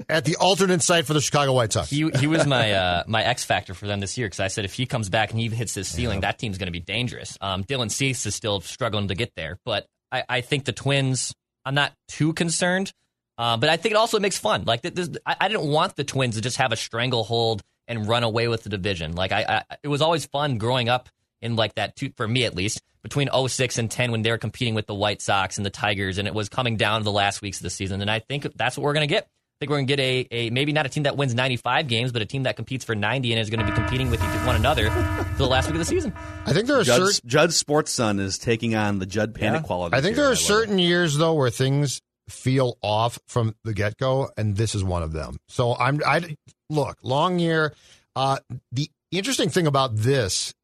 [SPEAKER 6] at the alternate site for the Chicago White Sox.
[SPEAKER 5] he he was my uh, my X factor for them this year because I said if he comes back and he hits his ceiling, that team's going to be dangerous. Um, Dylan Cease is still struggling to get there, but I, I think the Twins. I'm not too concerned, uh, but I think it also makes fun. Like this, I, I didn't want the Twins to just have a stranglehold and run away with the division. Like I, I it was always fun growing up in like that two, for me at least between 06 and 10 when they were competing with the White Sox and the Tigers and it was coming down to the last weeks of the season and I think that's what we're going to get. I think we're going to get a, a maybe not a team that wins 95 games but a team that competes for 90 and is going to be competing with each one another for the last week of the season.
[SPEAKER 6] I think there are
[SPEAKER 3] Judd,
[SPEAKER 6] certain.
[SPEAKER 3] Judd Sports Son is taking on the Judd Panic
[SPEAKER 5] Yeah.
[SPEAKER 3] quality.
[SPEAKER 6] I think there are certain years though where things feel off from the get go, and this is one of them. So I'm. I look long year. Uh, the interesting thing about this,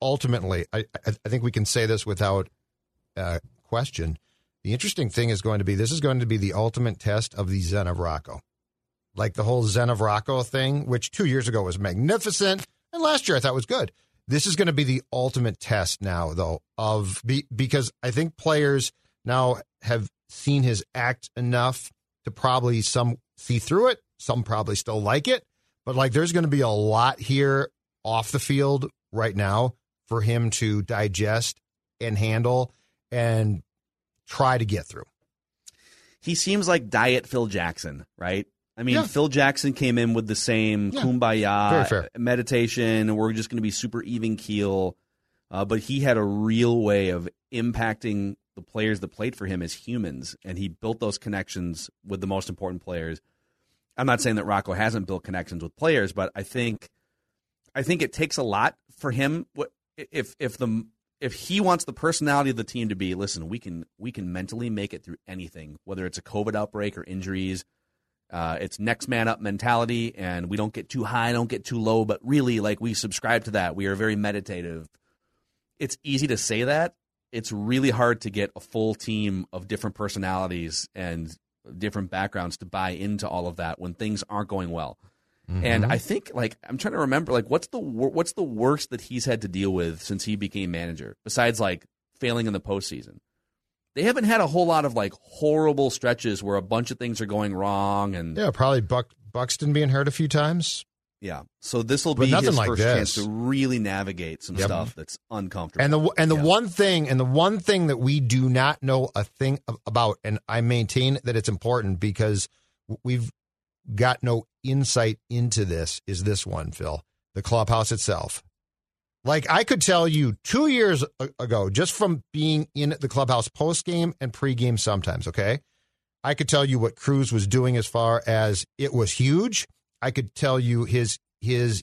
[SPEAKER 6] ultimately, I, I, I think we can say this without uh, question. The interesting thing is going to be this is going to be the ultimate test of the Zen of Rocco. Like the whole Zen of Rocco thing, which two years ago was magnificent, and last year I thought was good. This is going to be the ultimate test now, though, of be, because I think players now have seen his act enough to probably some see through it, some probably still like it, but like there's going to be a lot here off the field right now for him to digest and handle and try to get through.
[SPEAKER 3] He seems like Diet Phil Jackson, right? I mean,
[SPEAKER 6] Yeah.
[SPEAKER 3] Phil Jackson came in with the same
[SPEAKER 6] Yeah.
[SPEAKER 3] Kumbaya meditation, and we're just going to be super even keel. Uh, but he had a real way of impacting the players that played for him as humans, and he built those connections with the most important players. I'm not saying that Rocco hasn't built connections with players, but I think I think it takes a lot for him. What- If if the if he wants the personality of the team to be, listen, we can we can mentally make it through anything, whether it's a COVID outbreak or injuries. Uh, it's next man up mentality, and we don't get too high, don't get too low, but really, like we subscribe to that. We are very meditative. It's easy to say that. It's really hard to get a full team of different personalities and different backgrounds to buy into all of that when things aren't going well. And mm-hmm. I think like I'm trying to remember like what's the wor- what's the worst that he's had to deal with since he became manager besides like failing in the postseason. They haven't had a whole lot of like horrible stretches where a bunch of things are going wrong and
[SPEAKER 6] Yeah, probably Buck, Buxton being hurt a few times.
[SPEAKER 3] yeah. So this will be his
[SPEAKER 6] like
[SPEAKER 3] first chance to really navigate some
[SPEAKER 6] Yep.
[SPEAKER 3] stuff that's uncomfortable.
[SPEAKER 6] And the and the
[SPEAKER 3] Yeah.
[SPEAKER 6] one thing and the one thing that we do not know a thing about, and I maintain that it's important because we've got no insight into this. Is this one, Phil? The clubhouse itself. Like I could tell you two years ago, just from being in the clubhouse post game and pre game sometimes. Okay, I could tell you what Cruz was doing as far as it was huge. I could tell you his his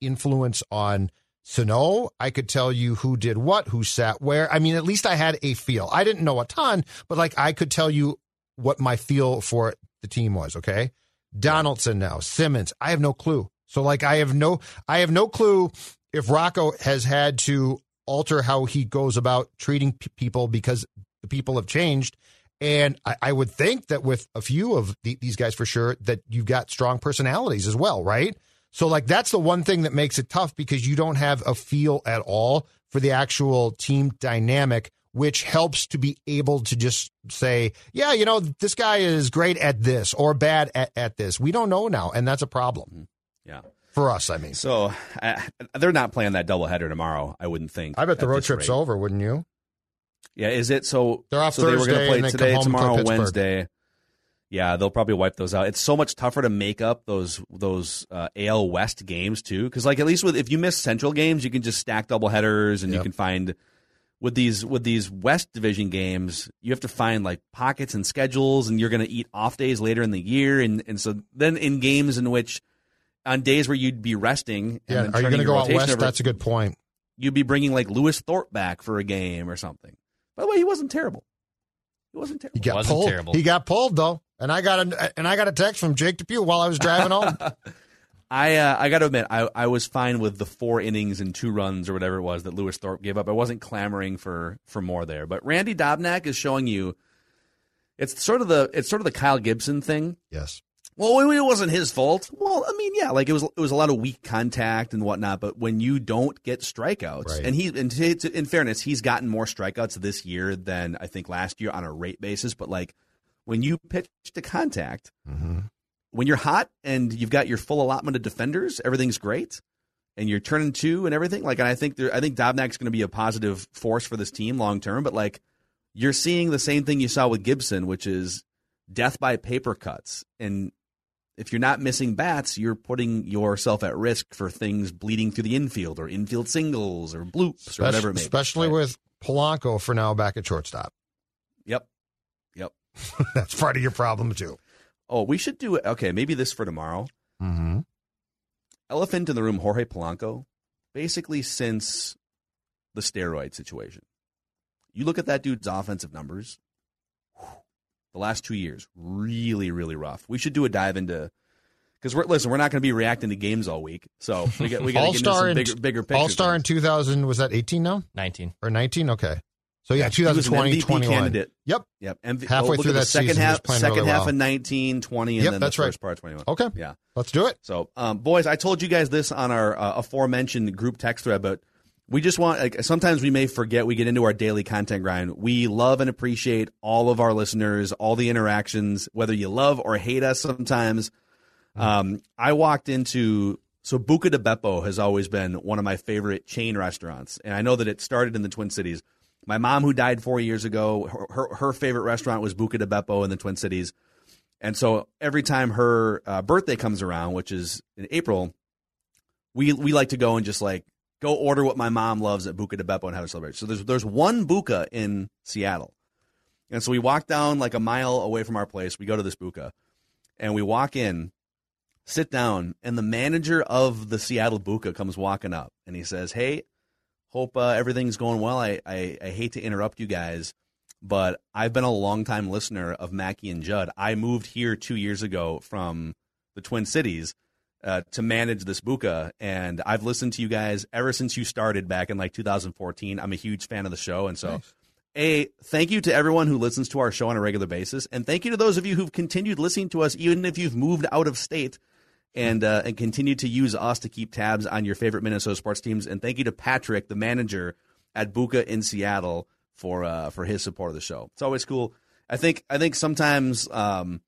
[SPEAKER 6] influence on Sano. I could tell you who did what, who sat where. I mean, at least I had a feel. I didn't know a ton, but like I could tell you what my feel for the team was. Okay, Donaldson now Simmons. I have no clue. So like I have no I have no clue if Rocco has had to alter how he goes about treating p- people because the people have changed. And I, I would think that with a few of the, these guys for sure, that you've got strong personalities as well, right? So, like, that's the one thing that makes it tough because you don't have a feel at all for the actual team dynamic, which helps to be able to just say, yeah, you know, this guy is great at this or bad at, at this. We don't know now. And that's a problem
[SPEAKER 3] yeah.
[SPEAKER 6] for us, I mean.
[SPEAKER 3] So uh, they're not playing that doubleheader tomorrow. I wouldn't think.
[SPEAKER 6] I bet the road trip's
[SPEAKER 3] rate.
[SPEAKER 6] over, wouldn't you?
[SPEAKER 3] Yeah, is it so?
[SPEAKER 6] They're off
[SPEAKER 3] so they were going to play
[SPEAKER 6] and
[SPEAKER 3] today, tomorrow, Wednesday. Yeah, they'll probably wipe those out. It's so much tougher to make up those those uh, AL West games too, because like at least with if you miss Central games, you can just stack double headers and you can find with these with these West Division games, you have to find like pockets and schedules, and you're going to eat off days later in the year, and and so then in games in which on days where you'd be resting, and
[SPEAKER 6] Yeah.
[SPEAKER 3] then
[SPEAKER 6] Are you going to go out
[SPEAKER 3] rotation
[SPEAKER 6] west?
[SPEAKER 3] over-
[SPEAKER 6] That's a good point.
[SPEAKER 3] you'd be bringing like Lewis Thorpe back for a game or something. By the way, he wasn't terrible. He wasn't terrible.
[SPEAKER 6] He got
[SPEAKER 5] Wasn't
[SPEAKER 6] pulled.
[SPEAKER 5] terrible.
[SPEAKER 6] He got pulled though, and I got a and I got a text from Jake Depew while I was driving home.
[SPEAKER 3] I uh, I got to admit, I I was fine with the four innings and two runs or whatever it was that Lewis Thorpe gave up. I wasn't clamoring for for more there. But Randy Dobnak is showing you. It's sort of the it's sort of the Kyle Gibson thing.
[SPEAKER 6] yes.
[SPEAKER 3] Well, it wasn't his fault. Well, I mean, yeah, like it was. It was a lot of weak contact and whatnot. But when you don't get strikeouts,
[SPEAKER 6] Right.
[SPEAKER 3] and he, and to, in fairness, he's gotten more strikeouts this year than I think last year on a rate basis. But like when you pitch to contact,
[SPEAKER 6] Mm-hmm.
[SPEAKER 3] When you're hot and you've got your full allotment of defenders, everything's great, and you're turning two and everything. Like, and I think there, I think Dobnak's going to be a positive force for this team long term. But like, you're seeing the same thing you saw with Gibson, which is death by paper cuts. And if you're not missing bats, you're putting yourself at risk for things bleeding through the infield or infield singles or bloops or whatever it may
[SPEAKER 6] especially
[SPEAKER 3] Right.
[SPEAKER 6] with Polanco for now back at shortstop.
[SPEAKER 3] Yep. Yep.
[SPEAKER 6] That's part of your problem too.
[SPEAKER 3] Oh, we should do it. Okay, maybe this for tomorrow.
[SPEAKER 6] Mm-hmm.
[SPEAKER 3] Elephant in the room, Jorge Polanco, basically since the steroid situation. You look at that dude's offensive numbers, whew, the last two years, really, really rough. We should do a dive into because we're listen, we're not going to be reacting to games all week, so we got we got to
[SPEAKER 6] All
[SPEAKER 3] get into
[SPEAKER 6] star
[SPEAKER 3] some
[SPEAKER 6] in
[SPEAKER 3] bigger, bigger picture.
[SPEAKER 6] All star in 2000 was that 18 now
[SPEAKER 5] 19.
[SPEAKER 6] or 19? Okay. So yeah,
[SPEAKER 3] He was an
[SPEAKER 6] 2020,
[SPEAKER 3] MVP
[SPEAKER 6] 21.
[SPEAKER 3] candidate.
[SPEAKER 6] Yep.
[SPEAKER 3] Yep. MV-
[SPEAKER 6] Halfway
[SPEAKER 3] oh,
[SPEAKER 6] through
[SPEAKER 3] the
[SPEAKER 6] that
[SPEAKER 3] second
[SPEAKER 6] season,
[SPEAKER 3] half, second
[SPEAKER 6] really
[SPEAKER 3] half
[SPEAKER 6] well.
[SPEAKER 3] of 19, 20, and
[SPEAKER 6] Yep,
[SPEAKER 3] then
[SPEAKER 6] that's
[SPEAKER 3] the
[SPEAKER 6] right.
[SPEAKER 3] first part of 21.
[SPEAKER 6] Okay.
[SPEAKER 3] Yeah.
[SPEAKER 6] Let's do it.
[SPEAKER 3] So, um, boys, I told you guys this on our uh, aforementioned group text thread, but we just want, like, sometimes we may forget, we get into our daily content grind. We love and appreciate all of our listeners, all the interactions, whether you love or hate us sometimes. Um, I walked into, so Buca de Beppo has always been one of my favorite chain restaurants. And I know that it started in the Twin Cities. My mom, who died four years ago, her, her, favorite restaurant was Buca de Beppo in the Twin Cities. And so every time her uh, birthday comes around, which is in April, we we like to go and just like go order what my mom loves at Buca de Beppo and have a celebration. So there's there's one Buca in Seattle, and so we walk down like a mile away from our place. We go to this Buca, and we walk in, sit down, and the manager of the Seattle Buca comes walking up, and he says, "Hey, hope uh, everything's going well. I, I I hate to interrupt you guys." But I've been a longtime listener of Mackey and Judd. I moved here two years ago from the Twin Cities, uh, to manage this buka. And I've listened to you guys ever since you started back in like 2014. I'm a huge fan of the show. And so, A, thank you to everyone who listens to our show on a regular basis. And thank you to those of you who've continued listening to us, even if you've moved out of state and, uh, and continue to use us to keep tabs on your favorite Minnesota sports teams. And thank you to Patrick, the manager at Buka in Seattle for, uh, for his support of the show. It's always cool. I think, I think sometimes, um,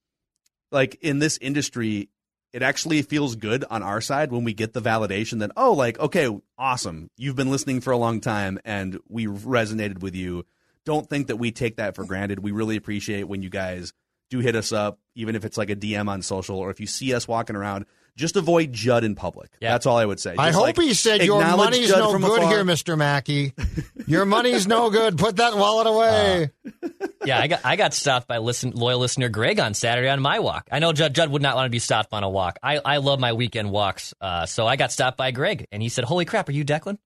[SPEAKER 3] like in this industry, it actually feels good on our side when we get the validation that oh like okay awesome you've been listening for a long time and we resonated with you don't think that we take that for granted we really appreciate when you guys do hit us up even if it's like a dm on social or if you see us walking around just avoid judd in public that's all i would say
[SPEAKER 6] I hope
[SPEAKER 3] like,
[SPEAKER 6] he said your money's
[SPEAKER 3] Judd
[SPEAKER 6] no good
[SPEAKER 3] afar."
[SPEAKER 6] here, Mr. Mackey. Your money's no good. Put that wallet away.
[SPEAKER 5] yeah, I got I got stopped by listen, loyal listener Greg on Saturday on my walk. I know Judd, Judd would not want to be stopped on a walk. I, I love my weekend walks, uh, so I got stopped by Greg, and he said, "Holy crap, are you Declan?" And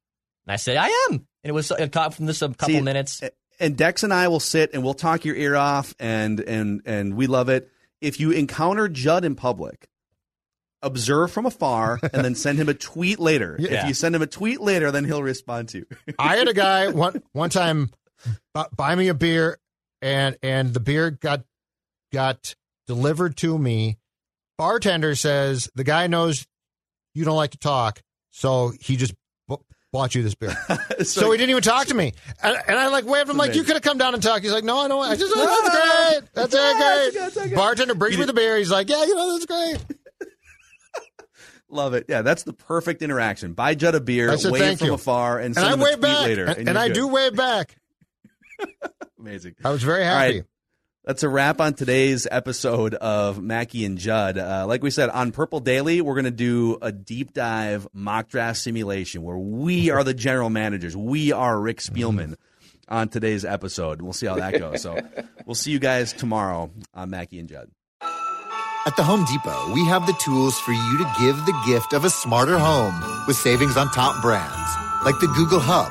[SPEAKER 5] I said, "I am." And it was it caught from this a couple
[SPEAKER 3] See,
[SPEAKER 5] minutes.
[SPEAKER 3] and Dex and I will sit and we'll talk your ear off, and and and we love it. If you encounter Judd in public, observe from afar and then send him a tweet later.
[SPEAKER 6] Yeah.
[SPEAKER 3] If you send him a tweet later, then he'll respond to you.
[SPEAKER 6] I had a guy one one time bu- buy me a beer, and and the beer got got delivered to me. Bartender says the guy knows you don't like to talk, so he just bought you this beer. so, he didn't even talk to me, and, and I like waved him like you could have come down and talked. He's like, no, I don't. I just oh, that's great. That's
[SPEAKER 3] Yeah,
[SPEAKER 6] it, great. Bartender brings me the beer. He's like, yeah, you know that's great.
[SPEAKER 3] Love it. Yeah, that's the perfect interaction. Buy Judd a beer,
[SPEAKER 6] said,
[SPEAKER 3] wave from
[SPEAKER 6] you."
[SPEAKER 3] afar, and
[SPEAKER 6] And I wave back,
[SPEAKER 3] later.
[SPEAKER 6] and, and I
[SPEAKER 3] good.
[SPEAKER 6] do wave back.
[SPEAKER 3] Amazing.
[SPEAKER 6] I was very happy.
[SPEAKER 3] Right. That's a wrap on today's episode of Mackey and Judd. Uh, like we said, on Purple Daily, we're going to do a deep dive mock draft simulation where we are the general managers. We are Rick Spielman on today's episode. We'll see how that goes. So we'll see you guys tomorrow on Mackey and Judd.
[SPEAKER 10] At the Home Depot, we have the tools for you to give the gift of a smarter home with savings on top brands like the Google Hub,